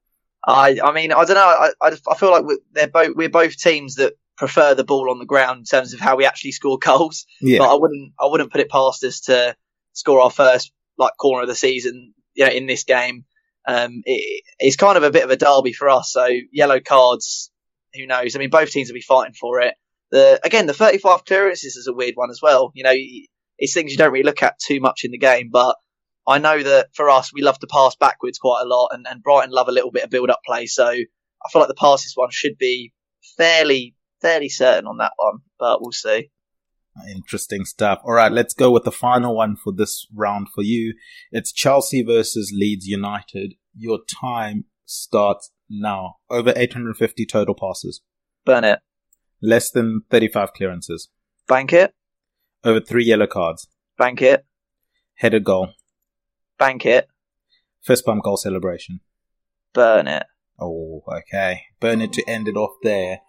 I, I mean, I don't know. I, I, I feel like we're, they're both, we're both teams that prefer the ball on the ground in terms of how we actually score goals. Yeah, But I wouldn't, I wouldn't put it past us to score our first like corner of the season, you know, in this game. Um, it, it's kind of a bit of a derby for us. So yellow cards, who knows? I mean, both teams will be fighting for it. The again, the 35 clearances is a weird one as well. You know, it's things you don't really look at too much in the game, but I know that for us, we love to pass backwards quite a lot, and, and Brighton love a little bit of build-up play. So I feel like the passes one should be fairly fairly certain on that one, but we'll see. Interesting stuff. All right, let's go with the final one for this round for you. It's Chelsea versus Leeds United. Your time starts now. Over 850 total passes, Burn it, less than 35 clearances, bank it, over three yellow cards, bank it, headed goal, bank it, First bump goal celebration. burn it. Oh, okay. Burn it to end it off there.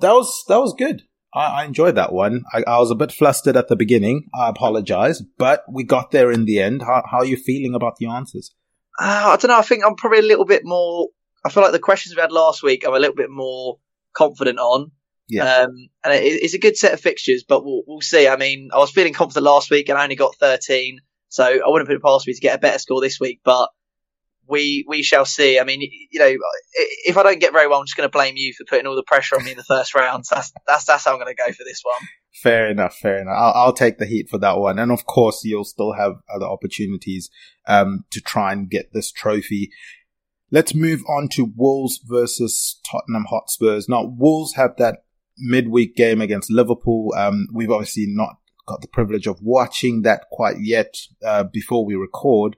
That was that was good. I, I enjoyed that one. I, I was a bit flustered at the beginning. I apologize, but we got there in the end. How, how are you feeling about the answers? Uh, I don't know. I think I'm probably a little bit more. I feel like the questions we had last week, I'm a little bit more confident on. Yeah. Um, and it, it's a good set of fixtures, but we'll, we'll see. I mean, I was feeling confident last week and I only got 13, so I wouldn't put it past me to get a better score this week, but we we shall see. I mean, you know, if I don't get very well, I'm just going to blame you for putting all the pressure on me in the first round. So that's that's that's how I'm going to go for this one. Fair enough, fair enough. I'll, I'll take the heat for that one. And of course, you'll still have other opportunities um, to try and get this trophy. Let's move on to Wolves versus Tottenham Hotspurs. Now, Wolves have that midweek game against Liverpool. Um, we've obviously not got the privilege of watching that quite yet uh, before we record.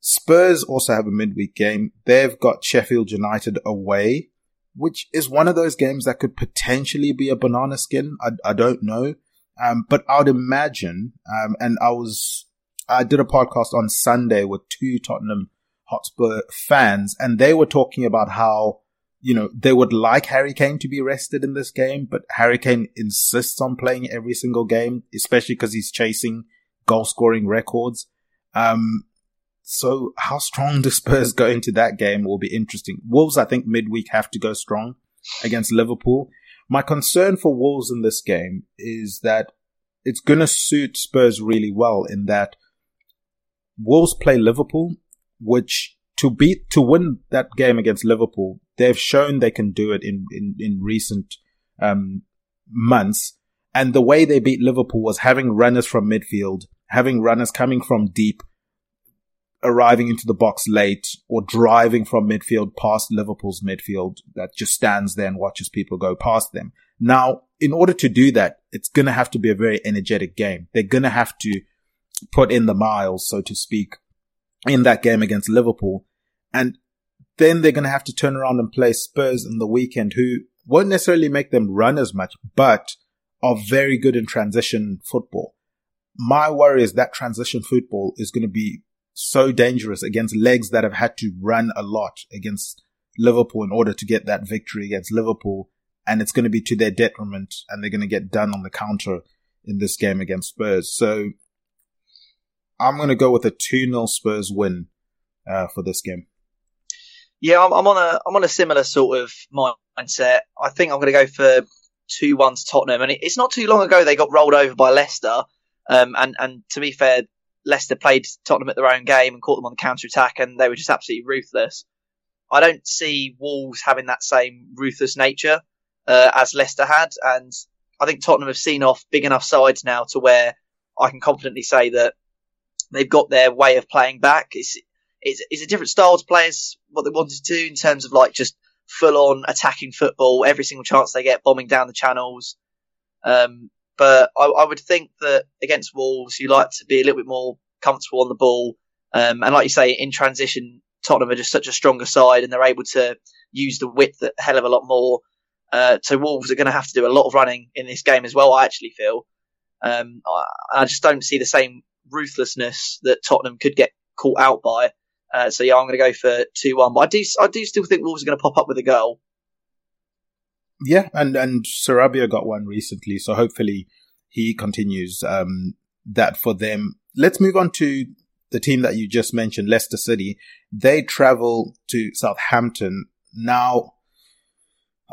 Spurs also have a midweek game. They've got Sheffield United away, which is one of those games that could potentially be a banana skin. I, I don't know. Um, but I would imagine, um, and I was, I did a podcast on Sunday with two Tottenham Hotspur fans, and they were talking about how, you know, they would like Harry Kane to be rested in this game, but Harry Kane insists on playing every single game, especially because he's chasing goal scoring records. Um, so how strong the Spurs go into that game will be interesting. Wolves, I think midweek have to go strong against Liverpool. My concern for Wolves in this game is that it's going to suit Spurs really well in that Wolves play Liverpool, which to beat, to win that game against Liverpool, they've shown they can do it in, in, in recent, um, months. And the way they beat Liverpool was having runners from midfield, having runners coming from deep, arriving into the box late or driving from midfield past Liverpool's midfield that just stands there and watches people go past them. Now, in order to do that, it's going to have to be a very energetic game. They're going to have to put in the miles, so to speak, in that game against Liverpool. And then they're going to have to turn around and play Spurs in the weekend who won't necessarily make them run as much, but are very good in transition football. My worry is that transition football is going to be so dangerous against legs that have had to run a lot against Liverpool in order to get that victory against Liverpool. And it's going to be to their detriment and they're going to get done on the counter in this game against Spurs. So I'm going to go with a 2-0 Spurs win uh, for this game. Yeah, I'm, I'm on a I'm on a similar sort of mindset. I think I'm going to go for two one to Tottenham, and it, it's not too long ago they got rolled over by Leicester. Um, and and to be fair, Leicester played Tottenham at their own game and caught them on the counter attack, and they were just absolutely ruthless. I don't see Wolves having that same ruthless nature uh, as Leicester had, and I think Tottenham have seen off big enough sides now to where I can confidently say that they've got their way of playing back. It's it's, it's a different style to players what they wanted to do in terms of like just full on attacking football every single chance they get, bombing down the channels. Um, but I, I, would think that against Wolves, you like to be a little bit more comfortable on the ball. Um, and like you say, in transition, Tottenham are just such a stronger side and they're able to use the width a hell of a lot more. Uh, so Wolves are going to have to do a lot of running in this game as well, I actually feel. Um, I, I just don't see the same ruthlessness that Tottenham could get caught out by. Uh, so yeah, I'm going to go for two one, but I do I do still think Wolves are going to pop up with a goal. Yeah, and and Sarabia got one recently, so hopefully he continues um, that for them. Let's move on to the team that you just mentioned, Leicester City. They travel to Southampton. Now,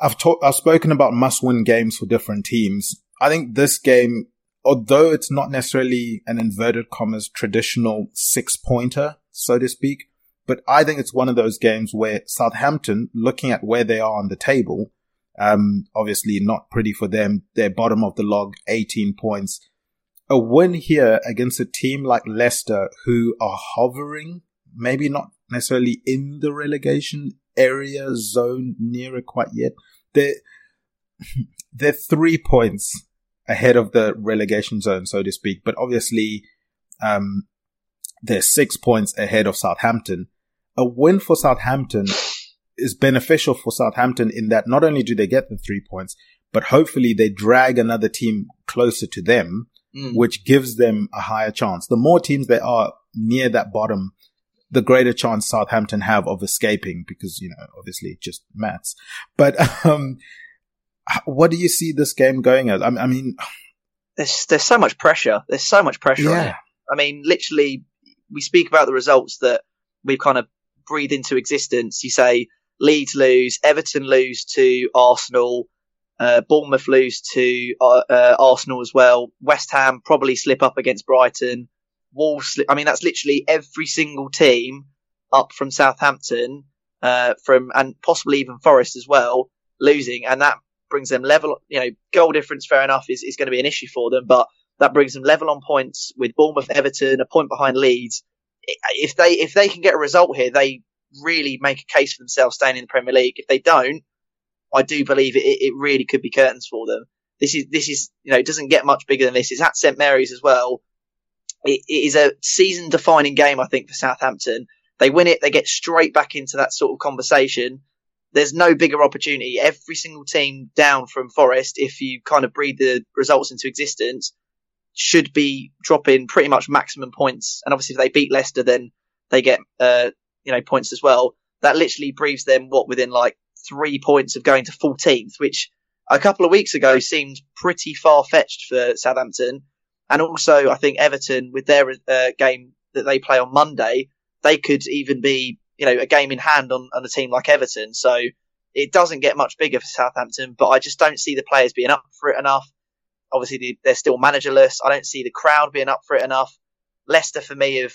I've talked, I've spoken about must win games for different teams. I think this game, although it's not necessarily an inverted commas traditional six pointer, so to speak, but I think it's one of those games where Southampton, looking at where they are on the table, um, obviously not pretty for them. They're bottom of the log, 18 points. A win here against a team like Leicester who are hovering, maybe not necessarily in the relegation area zone near it quite yet. They're, they're three points ahead of the relegation zone, so to speak, but obviously, um, they're six points ahead of Southampton. A win for Southampton is beneficial for Southampton in that not only do they get the three points, but hopefully they drag another team closer to them, mm. which gives them a higher chance. The more teams there are near that bottom, the greater chance Southampton have of escaping because, you know, obviously just maths. But, um, what do you see this game going as? I mean, there's, there's so much pressure. There's so much pressure yeah. I mean, literally, we speak about the results that we've kind of breathed into existence. You say, Leeds lose, Everton lose to Arsenal, uh, Bournemouth lose to uh, uh, Arsenal as well. West Ham probably slip up against Brighton. Wolves, I mean, that's literally every single team up from Southampton, uh, from and possibly even Forest as well, losing, and that brings them level. You know, goal difference, fair enough, is, is going to be an issue for them, but that brings them level on points with Bournemouth, Everton, a point behind Leeds. If they if they can get a result here, they really make a case for themselves staying in the Premier League. If they don't, I do believe it, it really could be curtains for them. This is, this is, you know, it doesn't get much bigger than this. It's at St Mary's as well. It, it is a season defining game, I think, for Southampton. They win it, they get straight back into that sort of conversation. There's no bigger opportunity. Every single team down from Forest, if you kind of breathe the results into existence, should be dropping pretty much maximum points. And obviously, if they beat Leicester, then they get uh, you know, points as well. That literally breathes them what within like three points of going to 14th, which a couple of weeks ago seemed pretty far fetched for Southampton. And also, I think Everton with their uh, game that they play on Monday, they could even be, you know, a game in hand on, on a team like Everton. So it doesn't get much bigger for Southampton, but I just don't see the players being up for it enough. Obviously, they're still managerless. I don't see the crowd being up for it enough. Leicester, for me, have,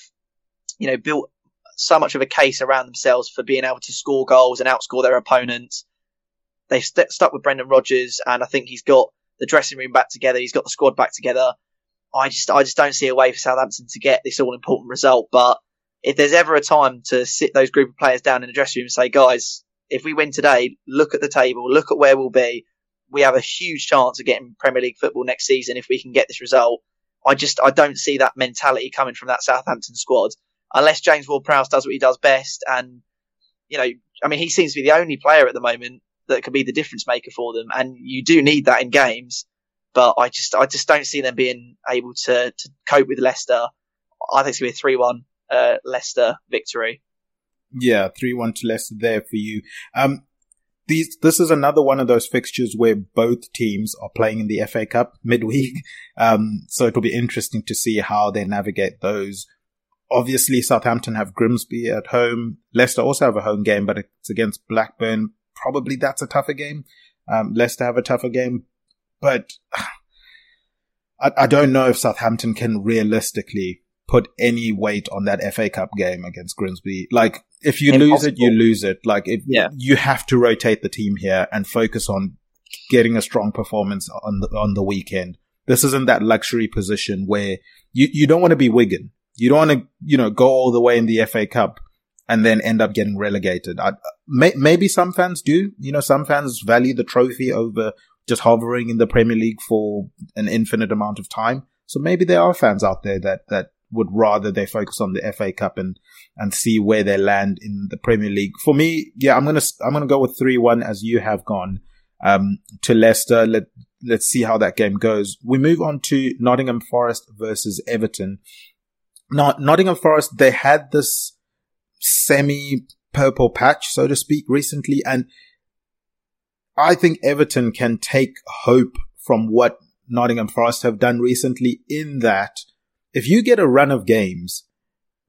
you know, built so much of a case around themselves for being able to score goals and outscore their opponents. They've st- stuck with Brendan Rodgers, and I think he's got the dressing room back together. He's got the squad back together. I just, I just don't see a way for Southampton to get this all important result. But if there's ever a time to sit those group of players down in the dressing room and say, guys, if we win today, look at the table, look at where we'll be. We have a huge chance of getting Premier League football next season if we can get this result. I just, I don't see that mentality coming from that Southampton squad unless James Ward-Prowse does what he does best. And, you know, I mean, he seems to be the only player at the moment that could be the difference maker for them. And you do need that in games. But I just, I just don't see them being able to, to cope with Leicester. I think it's to be a 3-1, uh, Leicester victory. Yeah, 3-1 to Leicester there for you. Um, these, this is another one of those fixtures where both teams are playing in the FA Cup midweek. Um, so it'll be interesting to see how they navigate those obviously Southampton have Grimsby at home. Leicester also have a home game, but it's against Blackburn. Probably that's a tougher game. Um, Leicester have a tougher game, but I, I don't know if Southampton can realistically put any weight on that FA Cup game against Grimsby. Like, if you Impossible. lose it, you lose it. Like, if yeah. you have to rotate the team here and focus on getting a strong performance on the, on the weekend. This isn't that luxury position where you, you don't want to be Wigan. You don't want to, you know, go all the way in the FA Cup and then end up getting relegated. I, may, maybe some fans do. You know, some fans value the trophy over just hovering in the Premier League for an infinite amount of time. So maybe there are fans out there that, that would rather they focus on the FA Cup and, and see where they land in the Premier League. For me, yeah, I'm to, I'm to go with 3-1 as you have gone, um, to Leicester. Let, let's see how that game goes. We move on to Nottingham Forest versus Everton. Not Nottingham Forest, they had this semi purple patch, so to speak, recently. And I think Everton can take hope from what Nottingham Forest have done recently in that if you get a run of games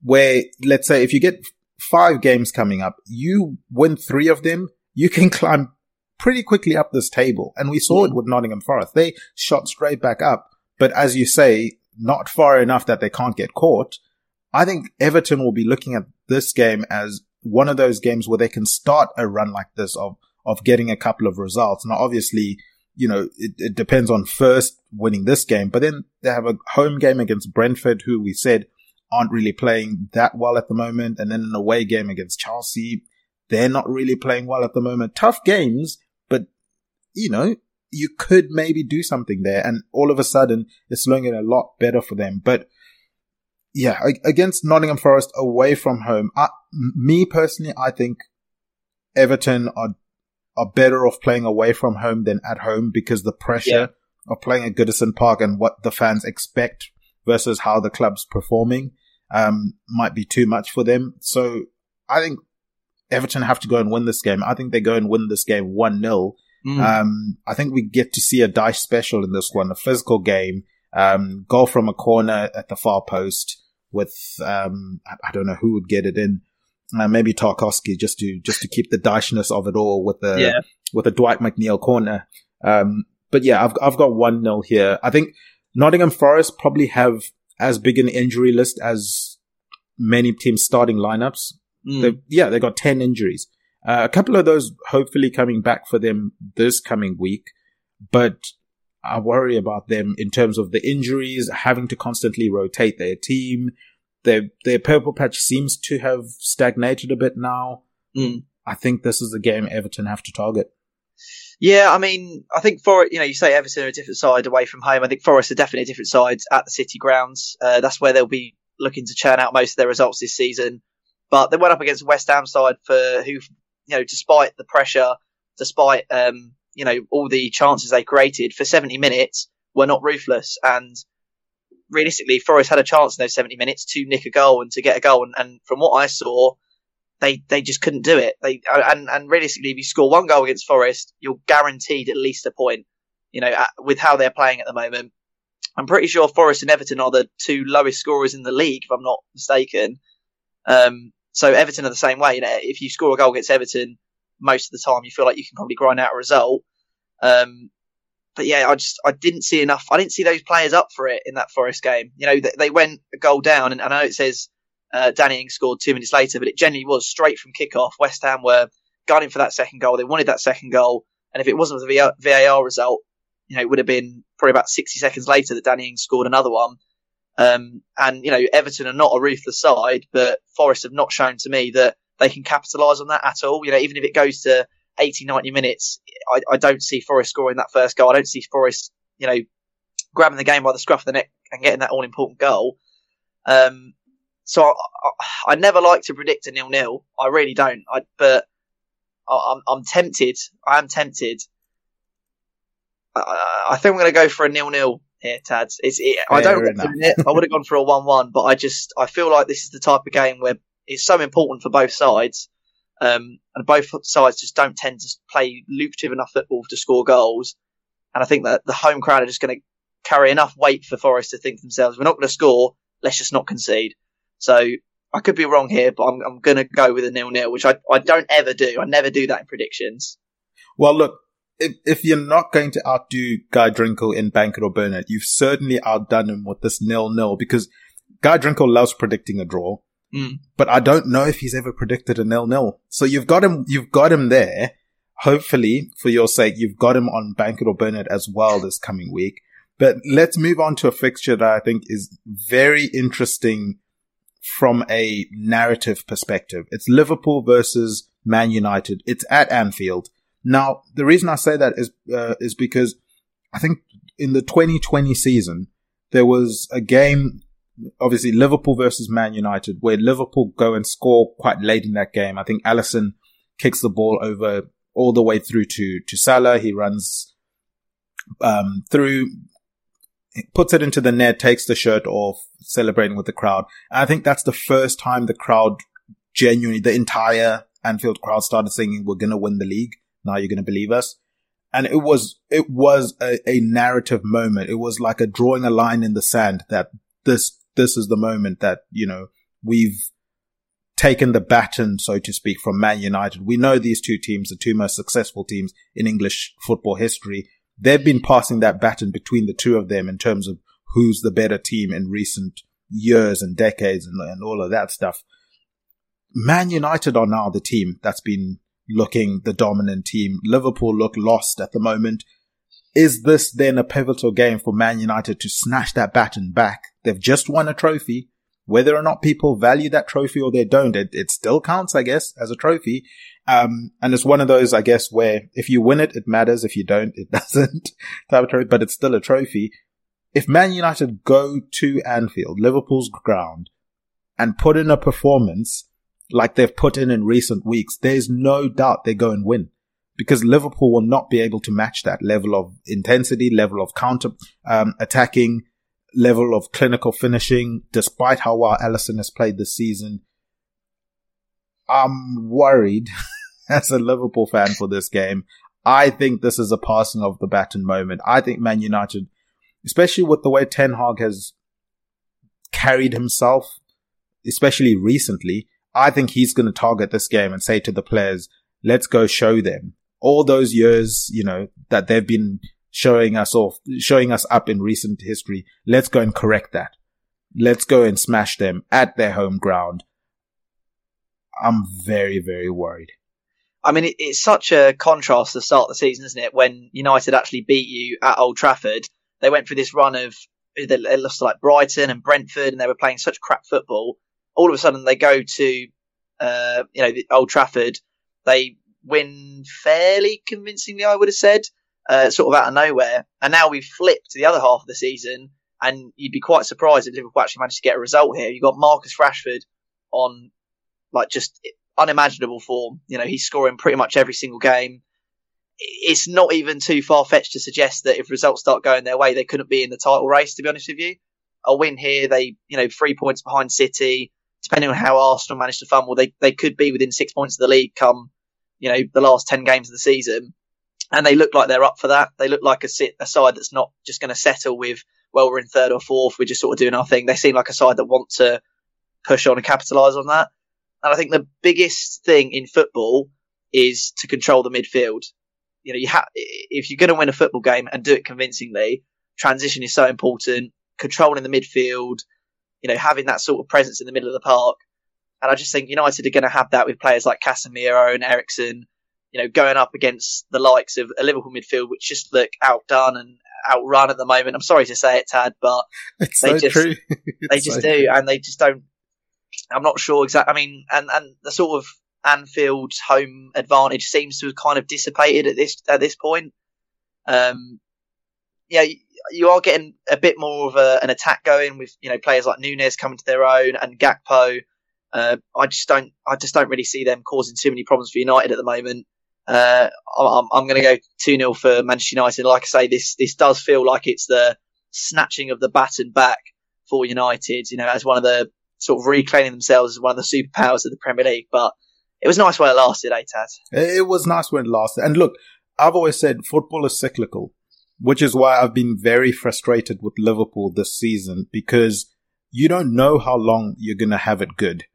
where, let's say, if you get five games coming up, you win three of them, you can climb pretty quickly up this table. And we saw it with Nottingham Forest. They shot straight back up. But as you say, not far enough that they can't get caught. I think Everton will be looking at this game as one of those games where they can start a run like this of, of getting a couple of results. Now, obviously, you know, it, it depends on first winning this game, but then they have a home game against Brentford, who we said aren't really playing that well at the moment. And then an away game against Chelsea. They're not really playing well at the moment. Tough games, but you know, you could maybe do something there. And all of a sudden it's looking a lot better for them. But yeah, against Nottingham Forest away from home, I, me personally, I think Everton are are better off playing away from home than at home because the pressure yeah. of playing at Goodison Park and what the fans expect versus how the club's performing um, might be too much for them. So I think Everton have to go and win this game. I think they go and win this game 1 0. Mm. Um, I think we get to see a Dyche special in this one, a physical game, um, goal from a corner at the far post with, um, I don't know who would get it in. Uh, maybe Tarkowski just to, just to keep the Dycheness of it all with the, yeah. with a Dwight McNeil corner. Um, but yeah, I've, I've got 1 0 here. I think Nottingham Forest probably have as big an injury list as many teams starting lineups. Mm. They, yeah, they got 10 injuries. Uh, a couple of those hopefully coming back for them this coming week, but I worry about them in terms of the injuries, having to constantly rotate their team. Their, their purple patch seems to have stagnated a bit now. Mm. I think this is the game Everton have to target. Yeah, I mean, I think for you know, you say Everton are a different side away from home. I think Forest are definitely a different sides at the City grounds. Uh, that's where they'll be looking to churn out most of their results this season. But they went up against West Ham side for who, you know, despite the pressure, despite um, you know all the chances they created for 70 minutes, were not ruthless. And realistically, Forest had a chance in those 70 minutes to nick a goal and to get a goal. And, and from what I saw, they they just couldn't do it. They and and realistically, if you score one goal against Forest, you're guaranteed at least a point. You know, at, with how they're playing at the moment, I'm pretty sure Forest and Everton are the two lowest scorers in the league, if I'm not mistaken. Um, so Everton are the same way. You know, if you score a goal against Everton, most of the time you feel like you can probably grind out a result. Um, but yeah, I just I didn't see enough. I didn't see those players up for it in that Forest game. You know, they, they went a goal down, and I know it says uh, Danny Ings scored two minutes later, but it generally was straight from kickoff. West Ham were gunning for that second goal. They wanted that second goal, and if it wasn't for the VAR result, you know, it would have been probably about 60 seconds later that Danny Ings scored another one. Um, and you know, Everton are not a ruthless side, but Forest have not shown to me that they can capitalise on that at all. You know, even if it goes to 80, 90 minutes, I, I don't see Forest scoring that first goal. I don't see Forest, you know, grabbing the game by the scruff of the neck and getting that all important goal. Um, so I, I, I, never like to predict a nil nil. I really don't. I, but I, am I'm tempted. I am tempted. I, I think I'm going to go for a nil nil here, Tads. It's, it, I don't. It. I would have gone for a one one, but I just I feel like this is the type of game where it's so important for both sides. Um, and both sides just don't tend to play lucrative enough football to score goals. And I think that the home crowd are just going to carry enough weight for Forest to think themselves, we're not going to score, let's just not concede. So I could be wrong here, but I'm, I'm going to go with a nil nil, which I, I don't ever do. I never do that in predictions. Well, look, if, if you're not going to outdo Guy Drinkel in Bank it or Burn It, you've certainly outdone him with this nil nil because Guy Drinkel loves predicting a draw. Mm. But I don't know if he's ever predicted a nil nil. So you've got him, you've got him there. Hopefully, for your sake, you've got him on Bank it or It as well this coming week. But let's move on to a fixture that I think is very interesting from a narrative perspective. It's Liverpool versus Man United. It's at Anfield. Now, the reason I say that is uh, is because I think in the 2020 season there was a game, obviously Liverpool versus Man United, where Liverpool go and score quite late in that game. I think Alisson kicks the ball over all the way through to to Salah. He runs um, through puts it into the net, takes the shirt off, celebrating with the crowd. And I think that's the first time the crowd genuinely, the entire Anfield crowd started singing, we're to win the league. Now you're to believe us. And it was, it was a, a narrative moment. It was like a drawing a line in the sand that this, this is the moment that, you know, we've taken the baton, so to speak, from Man United. We know these two teams, the two most successful teams in English football history. They've been passing that baton between the two of them in terms of who's the better team in recent years and decades and, and all of that stuff. Man United are now the team that's been looking the dominant team. Liverpool look lost at the moment. Is this then a pivotal game for Man United to snatch that baton back? They've just won a trophy. Whether or not people value that trophy or they don't, it, it still counts, I guess, as a trophy. Um, and it's one of those, I guess, where if you win it, it matters. If you don't, it doesn't. type of trophy, but it's still a trophy. If Man United go to Anfield, Liverpool's ground, and put in a performance like they've put in in recent weeks, there's no doubt they go and win because Liverpool will not be able to match that level of intensity, level of counter um, attacking, level of clinical finishing, despite how well Alisson has played this season. I'm worried as a Liverpool fan for this game. I think this is a passing of the baton moment. I think Man United, especially with the way Ten Hag has carried himself, especially recently, I think he's going to target this game and say to the players, let's go show them all those years, you know, that they've been showing us off, showing us up in recent history. Let's go and correct that. Let's go and smash them at their home ground. I'm very, very worried. I mean, it, it's such a contrast to start the season, isn't it? When United actually beat you at Old Trafford, they went through this run of they lost to like Brighton and Brentford, and they were playing such crap football. All of a sudden, they go to uh, you know Old Trafford. They win fairly convincingly, I would have said, uh, sort of out of nowhere. And now we've flipped to the other half of the season, and you'd be quite surprised if Liverpool actually managed to get a result here. You've got Marcus Rashford on like just unimaginable form. You know, he's scoring pretty much every single game. It's not even too far fetched to suggest that if results start going their way, they couldn't be in the title race. To be honest with you, a win here, they you know three points behind City. Depending on how Arsenal manage to fumble, they they could be within six points of the league come you know the last ten games of the season, and they look like they're up for that. They look like a, a side that's not just going to settle with well we're in third or fourth, we're just sort of doing our thing. They seem like a side that want to push on and capitalise on that. And I think the biggest thing in football is to control the midfield. You know, you have if you're going to win a football game and do it convincingly, transition is so important. Controlling the midfield, you know, having that sort of presence in the middle of the park. And I just think United are going to have that with players like Casemiro and Eriksen, you know, going up against the likes of a Liverpool midfield, which just look outdone and outrun at the moment. I'm sorry to say it, Tad, but it's they so just true. they just so do, and they just don't I'm not sure exactly. I mean, and and the sort of Anfield home advantage seems to have kind of dissipated at this at this point. Um, yeah, you, are getting a bit more of a, an attack going with you know players like Nunez coming to their own and Gakpo. Uh, I just don't, I just don't really see them causing too many problems for United at the moment. Uh, I'm, I'm going to go two 0 for Manchester United. Like I say, this this does feel like it's the snatching of the baton back for United. You know, as one of the sort of reclaiming themselves as one of the superpowers of the Premier League. But it was nice while it lasted, eh, Tad? It was nice when it lasted. And look, I've always said football is cyclical, which is why I've been very frustrated with Liverpool this season because you don't know how long you're going to have it good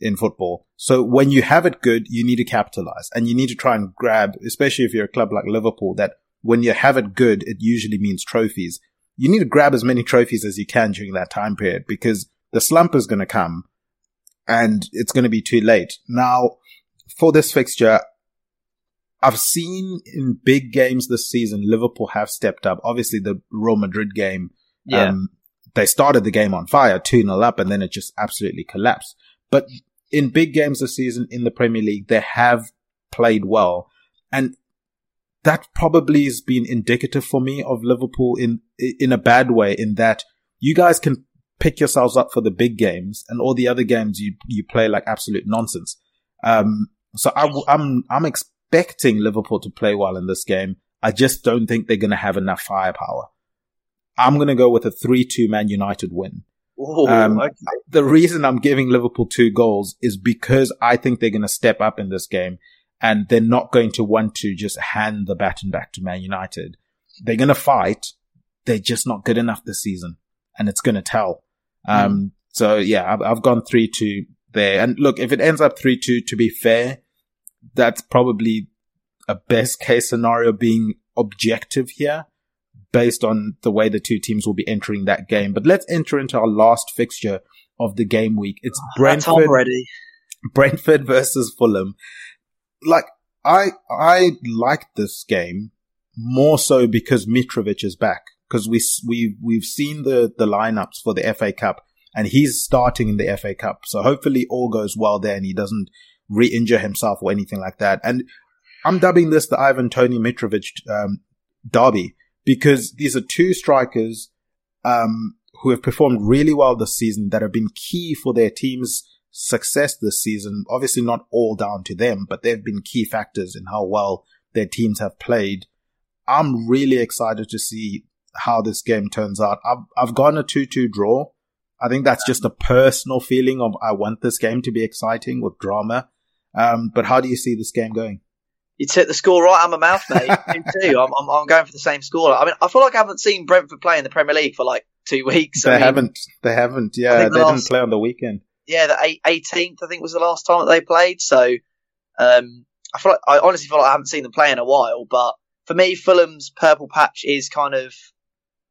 in football. So when you have it good, you need to capitalize and you need to try and grab, especially if you're a club like Liverpool, that when you have it good, it usually means trophies. You need to grab as many trophies as you can during that time period because the slump is going to come and it's going to be too late. Now, for this fixture, I've seen in big games this season, Liverpool have stepped up. Obviously, the Real Madrid game, yeah. um, they started the game on fire, 2 0 up, and then it just absolutely collapsed. But in big games this season in the Premier League, they have played well. And that probably has been indicative for me of Liverpool in, in a bad way, in that you guys can pick yourselves up for the big games and all the other games you, you play like absolute nonsense. Um, so I, I'm, I'm expecting Liverpool to play well in this game. I just don't think they're going to have enough firepower. I'm going to go with a 3-2 Man United win. Ooh, Um, okay. The reason I'm giving Liverpool two goals is because I think they're going to step up in this game. and they're not going to want to just hand the baton back to Man United. They're going to fight. They're just not good enough this season and it's going to tell. Um, mm. so yeah, I've, I've gone 3-2 there. And look, if it ends up 3-2, to be fair, that's probably a best case scenario being objective here based on the way the two teams will be entering that game. But let's enter into our last fixture of the game week. It's Brentford. Brentford versus Fulham. Like, I, I like this game more so because Mitrovic is back. Because we, we, we've seen the, the lineups for the FA Cup and he's starting in the FA Cup. So hopefully all goes well there and he doesn't re-injure himself or anything like that. And I'm dubbing this the Ivan Toney Mitrovic um, derby because these are two strikers um, who have performed really well this season that have been key for their team's success this season. Obviously, not all down to them, but they've been key factors in how well their teams have played. I'm really excited to see how this game turns out. I've, I've gone a 2-2 draw. I think that's just a personal feeling of I want this game to be exciting with drama. Um, but how do you see this game going? You took the score right out of my mouth, mate. too. I'm, I'm, I'm, going for the same score. I mean, I feel like I haven't seen Brentford play in the Premier League for like two weeks. They I mean, haven't. They haven't. Yeah, the they last, didn't play on the weekend. Yeah, the 18th I think was the last time that they played. So, um, I feel like I honestly feel like I haven't seen them play in a while. But for me, Fulham's purple patch is kind of,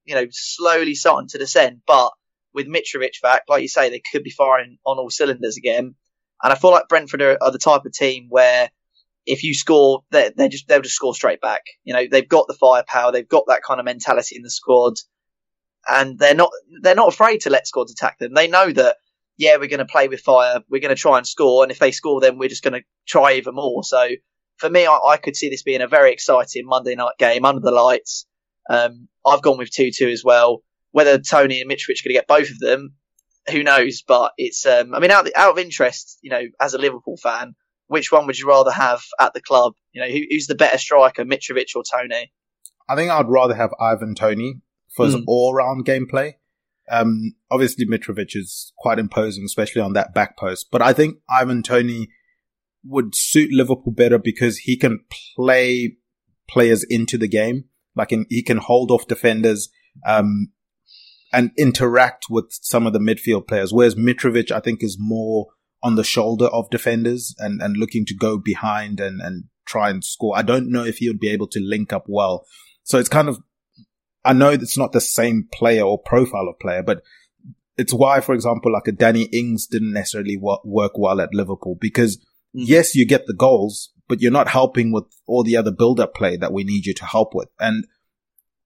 you know, slowly starting to descend. But with Mitrovic back, like you say, they could be firing on all cylinders again. And I feel like Brentford are, are the type of team where if you score, they they just they'll just score straight back. You know, they've got the firepower, they've got that kind of mentality in the squad, and they're not they're not afraid to let squads attack them. They know that yeah, we're going to play with fire, we're going to try and score, and if they score, then we're just going to try even more. So for me, I, I, could see this being a very exciting Monday night game under the lights. Um, I've gone with two two as well. Whether Toney and Mitrovic are going to get both of them, who knows? But it's um, I mean, out out of interest, you know, as a Liverpool fan which one would you rather have at the club? You know, who, who's the better striker, Mitrovic or Toney? I think I'd rather have Ivan Toney for his mm. all-round gameplay. Um, obviously Mitrovic is quite imposing, especially on that back post. But I think Ivan Toney would suit Liverpool better because he can play players into the game. Like in, he can hold off defenders, um, and interact with some of the midfield players. Whereas Mitrovic, I think, is more on the shoulder of defenders and, and looking to go behind and, and try and score. I don't know if he would be able to link up well. So it's kind of, I know it's not the same player or profile of player, but it's why, for example, like a Danny Ings didn't necessarily work well at Liverpool because mm. yes, you get the goals, but you're not helping with all the other build up play that we need you to help with. And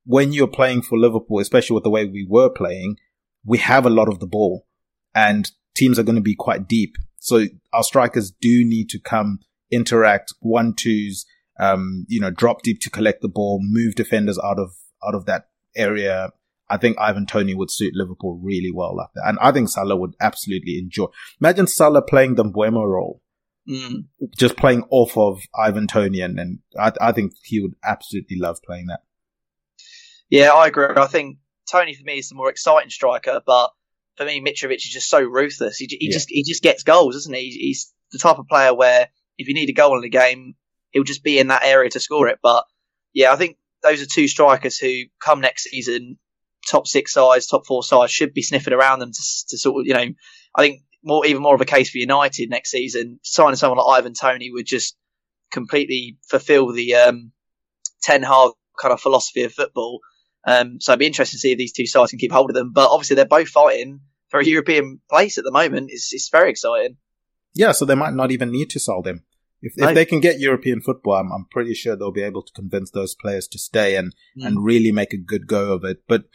when you're playing for Liverpool, especially with the way we were playing, we have a lot of the ball and teams are going to be quite deep. So our strikers do need to come interact one twos, um, you know, drop deep to collect the ball, move defenders out of, out of that area. I think Ivan Toney would suit Liverpool really well like that. And I think Salah would absolutely enjoy. Imagine Salah playing the Mbeumo role. Mm. Just playing off of Ivan Toney, and, and I, I think he would absolutely love playing that. Yeah, I agree. I think Toney for me is the more exciting striker, but for me, Mitrovic is just so ruthless. He, he yeah. just he just gets goals, doesn't he? He's the type of player where if you need a goal in the game, he'll just be in that area to score it. But yeah, I think those are two strikers who come next season, top six sides, top four sides, should be sniffing around them to, to sort of, you know, I think more even more of a case for United next season. Signing someone like Ivan Toney would just completely fulfil the um, Ten Hag kind of philosophy of football. Um, so I'd be interested to see if these two sides can keep hold of them. But obviously, they're both fighting for a European place at the moment. is it's very exciting. Yeah, so they might not even need to sell them. If, if they can get European football, I'm, I'm pretty sure they'll be able to convince those players to stay and, mm. and really make a good go of it. But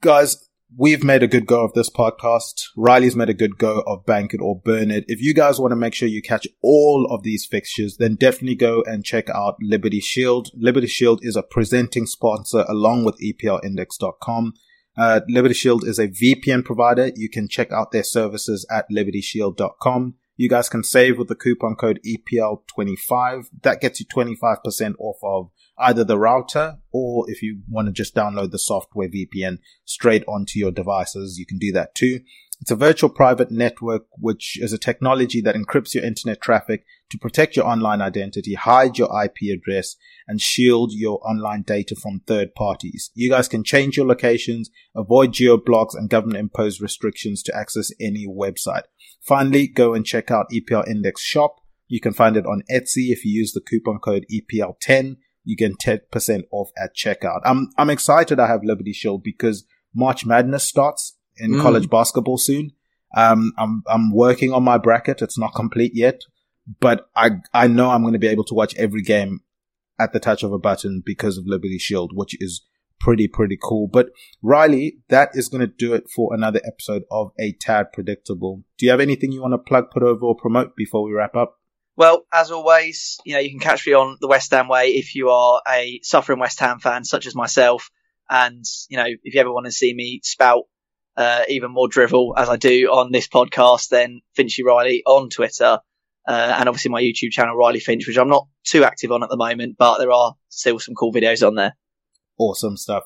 guys, we've made a good go of this podcast. Riley's made a good go of Bank It or Burn It. If you guys want to make sure you catch all of these fixtures, then definitely go and check out Liberty Shield. Liberty Shield is a presenting sponsor along with EPLindex.com. Uh, Liberty Shield is a VPN provider. You can check out their services at libertyshield.com. You guys can save with the coupon code EPL25. That gets you 25% off of either the router or if you want to just download the software VPN straight onto your devices, you can do that too. It's a virtual private network, which is a technology that encrypts your internet traffic to protect your online identity, hide your IP address, and shield your online data from third parties. You guys can change your locations, avoid geo blocks and government imposed restrictions to access any website. Finally, go and check out EPL Index Shop. You can find it on Etsy if you use the coupon code EPL10 you get 10% off at checkout. I'm, I'm excited I have Liberty Shield because March Madness starts in mm. college basketball soon. Um, I'm, I'm working on my bracket. It's not complete yet, but I, I know I'm going to be able to watch every game at the touch of a button because of Liberty Shield, which is pretty, pretty cool. But Riley, that is going to do it for another episode of A Tad Predictable. Do you have anything you want to plug, put over or promote before we wrap up? Well, as always, you know, you can catch me on the West Ham way if you are a suffering West Ham fan, such as myself. And, you know, if you ever want to see me spout uh, even more drivel as I do on this podcast, than Finchie Riley on Twitter. Uh, and obviously my YouTube channel, Riley Finch, which I'm not too active on at the moment, but there are still some cool videos on there. Awesome stuff.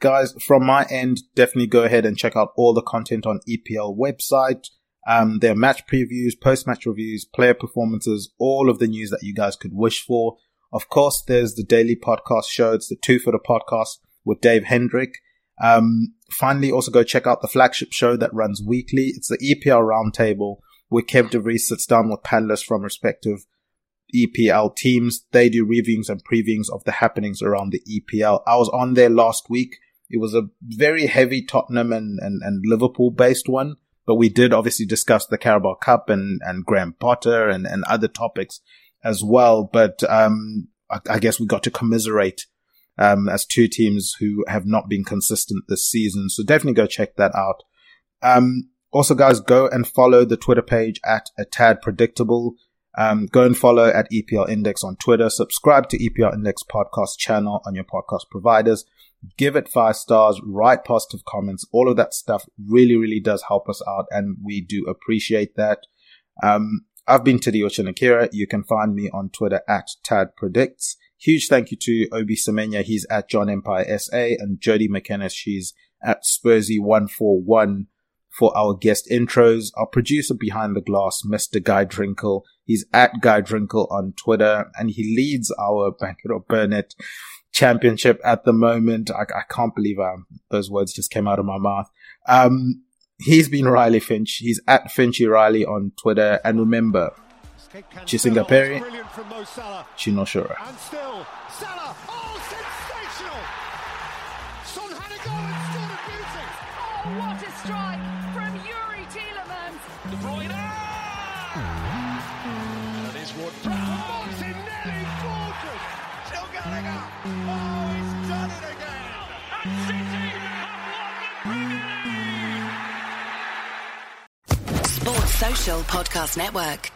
Guys, from my end, definitely go ahead and check out all the content on EPL website. Um, there are match previews, post-match reviews, player performances, all of the news that you guys could wish for. Of course, there's the daily podcast show. It's the Two Footer podcast with Dave Hendrick. Um, finally, also go check out the flagship show that runs weekly. It's the EPL Roundtable where Kev DeVries sits down with panelists from respective EPL teams. They do reviews and previewings of the happenings around the EPL. I was on there last week. It was a very heavy Tottenham and, and, and Liverpool based one, but we did obviously discuss the Carabao Cup and, and Graham Potter and, and other topics as well. But, um, I, I guess we got to commiserate um, as two teams who have not been consistent this season. So definitely go check that out. Um, also, guys, go and follow the Twitter page at a tad predictable. Um, go and follow at EPL Index on Twitter. Subscribe to EPL Index podcast channel on your podcast providers. Give it five stars. Write positive comments. All of that stuff really, really does help us out, and we do appreciate that. Um, I've been Teddy Ochanakira. You can find me on Twitter at Tad Predicts. Huge thank you to Obi Semenya. He's at John Empire SA and Jody McKenna. She's at Spursy141 for our guest intros. Our producer behind the glass, Mr. Guy Drinkel. He's at Guy Drinkel on Twitter and he leads our Bank It or Burn It championship at the moment. I, I can't believe um, those words just came out of my mouth. Um, he's been Riley Finch. He's at Finchie Riley on Twitter. And remember, Chisinga Perry, Chino Shura. And still, oh, sensational! Son had a goal and scored a beauty. Oh, what a strike from Youri Tielemans. De Bruyne! That is what Martinelli gorgeous. Still Gallagher. Oh, he's done it again. And City have won the Premier League. Sports Social Podcast Network.